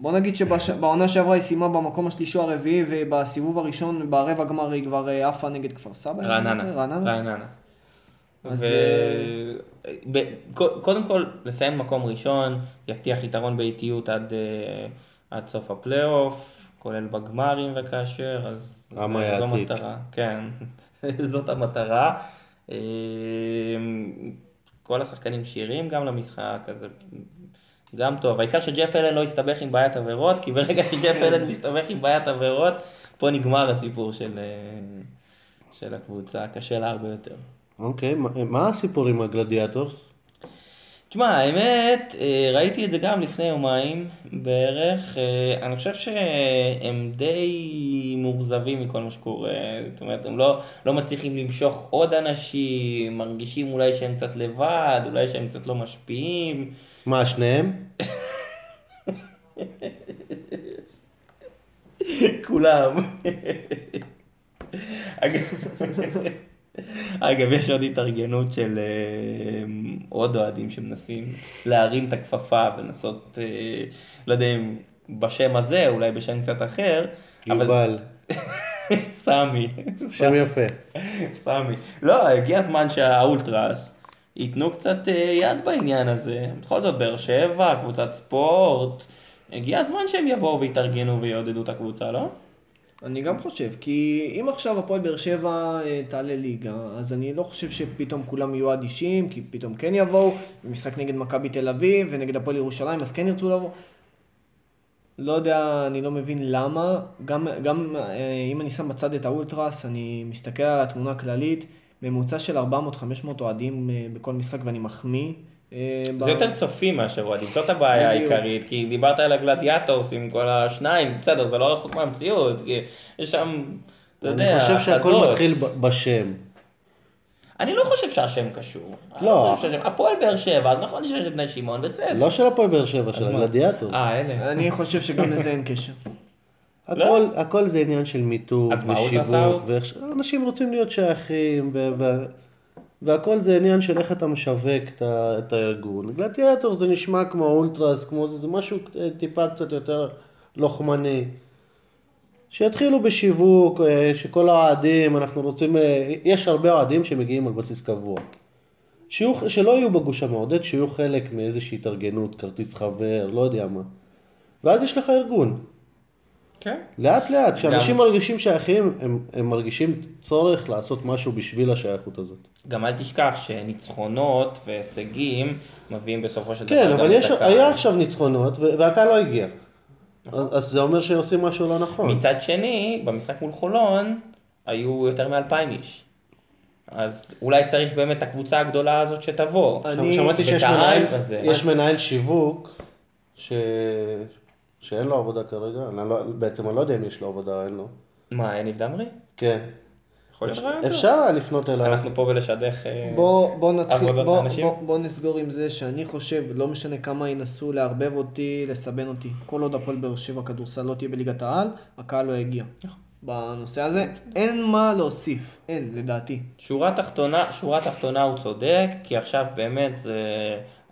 בוא נגיד שבעונה שעברה היא סיימה במקום השלישי או הרביעי, ובסיבוב הראשון, ברבע גמר היא כבר אה, עפה נגד כפר סבא. רעננה. רעננה. רעננה. אז, ו... ק- קודם כל, לסיים מקום ראשון, יבטיח יתרון באיטיות עד, אה, עד סוף הפלייאוף, כולל בגמרים וכאשר, אז זו. מטרה, כן, <laughs> זאת המטרה. אה, כל השחקנים שירים גם למשחק, אז זה גם טוב. העיקר שג'ף אלן לא יסתבך עם בעיית עבירות, כי ברגע שג'ף אלן מסתבך עם בעיית עבירות, פה נגמר הסיפור של, אה, של הקבוצה, קשה לה הרבה יותר. אוקיי, מה, מה הסיפור עם הגלדיאטורס? תשמע, האמת, אה, ראיתי את זה גם לפני יומיים בערך. אה, אני חושב שהם די מאוכזבים מכל מה שקורה. זאת אומרת, הם לא, לא מצליחים למשוך עוד אנשים, מרגישים אולי שהם קצת לבד, אולי שהם קצת לא משפיעים. מה, שניהם? כולם. <laughs> אגב, יש עוד התארגנות של אה, עוד אוהדים שמנסים להרים את הכפפה ולנסות, אה, לא יודע אם בשם הזה, אולי בשם קצת אחר, אבל יובל. <laughs> סמי, שם יפה. סמי. לא, הגיע הזמן שהאולטרס ייתנו קצת אה, יד בעניין הזה. בכל זאת, באר שבע, קבוצת ספורט, הגיע הזמן שהם יבואו ויתארגנו ויעודדו את הקבוצה, לא? אני גם חושב, כי אם עכשיו הפועל באר שבע אה, תעלה ליגה, אז אני לא חושב שפתאום כולם יהיו אדישים, כי פתאום כן יבואו, במשחק נגד מכבי תל אביב ונגד הפועל ירושלים, אז כן ירצו לבוא. לא יודע, אני לא מבין למה. גם, גם אה, אם אני שם בצד את האולטרס, אני מסתכל על התמונה הכללית, ממוצע של 400-500 אוהדים אה, בכל משחק, ואני מחמיא. אה, זה יותר צופים מאשר אוהדים, זאת הבעיה. העיקרית, כי דיברת על הגלדיאטורס עם כל השניים, בסדר, זה לא רחוק מהמציאות, כי יש שם, אתה יודע, אני חושב שהכל. מתחיל בשם. אני לא חושב שהשם קשור. לא. הפועל באר שבע, אז נכון שיש את בני שמעון, בסדר. לא של הפועל באר שבע, של? הגלדיאטורס. אה, אלה. אני חושב שגם לזה אין קשר. <laughs> הכל, הכל זה עניין של מיתוג ושיווק, אאוט? ואיך ש- אנשים רוצים להיות שייכים, ו- ו- והכל זה עניין של איך אתה משווק את, הארגון. גלדיאטור זה נשמע כמו אולטרס, כמו זה, זה משהו אה, טיפה קצת יותר לוחמני. שיתחילו בשיווק, אה, שכל האוהדים, אנחנו רוצים, אה, יש הרבה אוהדים שמגיעים על בסיס קבוע. שיהיו, שלא יהיו בגוש המעודד, שיהיו חלק מאיזושהי התארגנות, כרטיס חבר, לא יודע מה. ואז יש לך ארגון. כן. לאט לאט, כשאנשים גם- מרגישים שייכים, הם, הם מרגישים צורך לעשות משהו בשביל השייכות הזאת. גם אל תשכח שניצחונות והישגים מביאים בסופו של דבר כן, גם אבל את יש, הקהל. היה עכשיו ניצחונות, והקהל לא הגיע. אז, אז זה אומר שעושים משהו לא נכון. מצד שני, במשחק מול חולון, היו יותר מאלפיים איש. אז אולי צריך באמת את הקבוצה הגדולה הזאת שתבוא. אני- שמעתי שיש מנהל. יש מנהל שיווק ש... שאין לו עבודה כרגע, אני לא, בעצם אני לא יודע אם יש לו עבודה או אין לו. מה, יניב דמרי? כן. יכול להיות רעיון טוב. אפשר היה לפנות אליו. אנחנו פה ולשדך אה, בוא, בוא נתחיל, עבודות בוא, לאנשים. בוא, בוא נסגור עם זה שאני חושב, לא משנה כמה ינסו לערבב אותי, לסבן אותי, כל עוד הפועל באר שבע כדורסל לא תהיה בליגת העל, הקהל לא יגיע. בנושא הזה אין מה להוסיף, אין, לדעתי. שורה תחתונה, שורה תחתונה הוא צודק, כי עכשיו באמת זה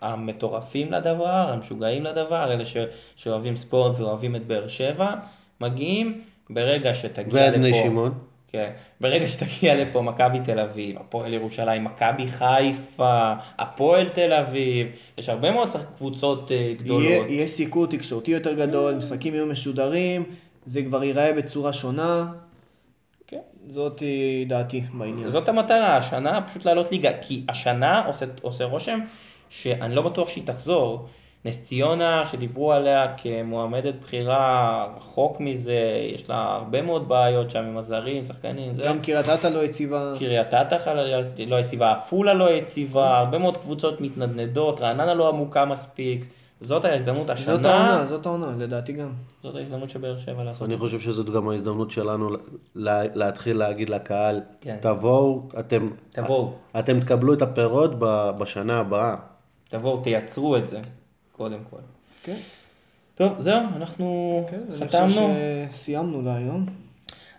המטורפים לדבר, המשוגעים לדבר, אלה ש, שאוהבים ספורט ואוהבים את באר שבע, מגיעים ברגע שתגיע לפה. ועד בני שמעון. כן, ברגע שתגיע לפה מכבי תל אביב, הפועל ירושלים, מכבי חיפה, הפועל תל אביב, יש הרבה מאוד קבוצות אה, גדולות. יהיה, יהיה סיקור תקשורתי יותר גדול, משחקים יהיו משודרים, זה כבר ייראה בצורה שונה. כן. זאת היא דעתי בעניין. זאת המטרה, השנה פשוט לעלות ליגה, כי השנה עושה, עושה רושם שאני לא בטוח שהיא תחזור. נס ציונה, שדיברו עליה כמועמדת בחירה, רחוק מזה, יש לה הרבה מאוד בעיות שם עם הזרים, שחקנים, זה. גם קריית אתא לא יציבה. קריית אתא לא יציבה, עפולה לא יציבה, הרבה מאוד קבוצות מתנדנדות, רעננה לא עמוקה מספיק. זאת ההזדמנות השנה, זאת העונה, זאת העונה, לדעתי גם. זאת ההזדמנות של באר שבע לעשות אני. חושב שזאת גם ההזדמנות שלנו לה- להתחיל להגיד לקהל, כן. תבואו, אתם, תבואו. אתם תקבלו את הפירות בשנה הבאה. תבואו, תייצרו את זה, קודם כל. כן, טוב, זהו, אנחנו כן, אני חושב חתמנו. שסיימנו להיום.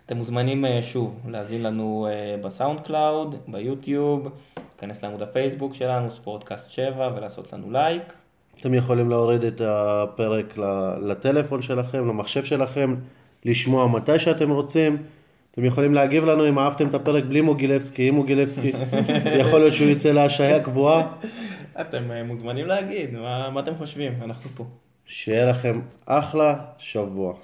אתם מוזמנים אה, שוב להאזין לנו אה, ב SoundCloud, ביוטיוב, להיכנס לעמוד הפייסבוק שלנו, ספורטקאסט 7, ולעשות לנו לייק. אתם יכולים להוריד את הפרק לטלפון שלכם, למחשב שלכם, לשמוע מתי שאתם רוצים. אתם יכולים להגיב לנו אם אהבתם את הפרק בלי מוגילבסקי, עם מוגילבסקי, <laughs> יכול להיות שהוא יצא להשעיה קבועה. אתם אה, מוזמנים להגיד, מה, מה אתם חושבים? אנחנו פה. שיהיה לכם אחלה שבוע.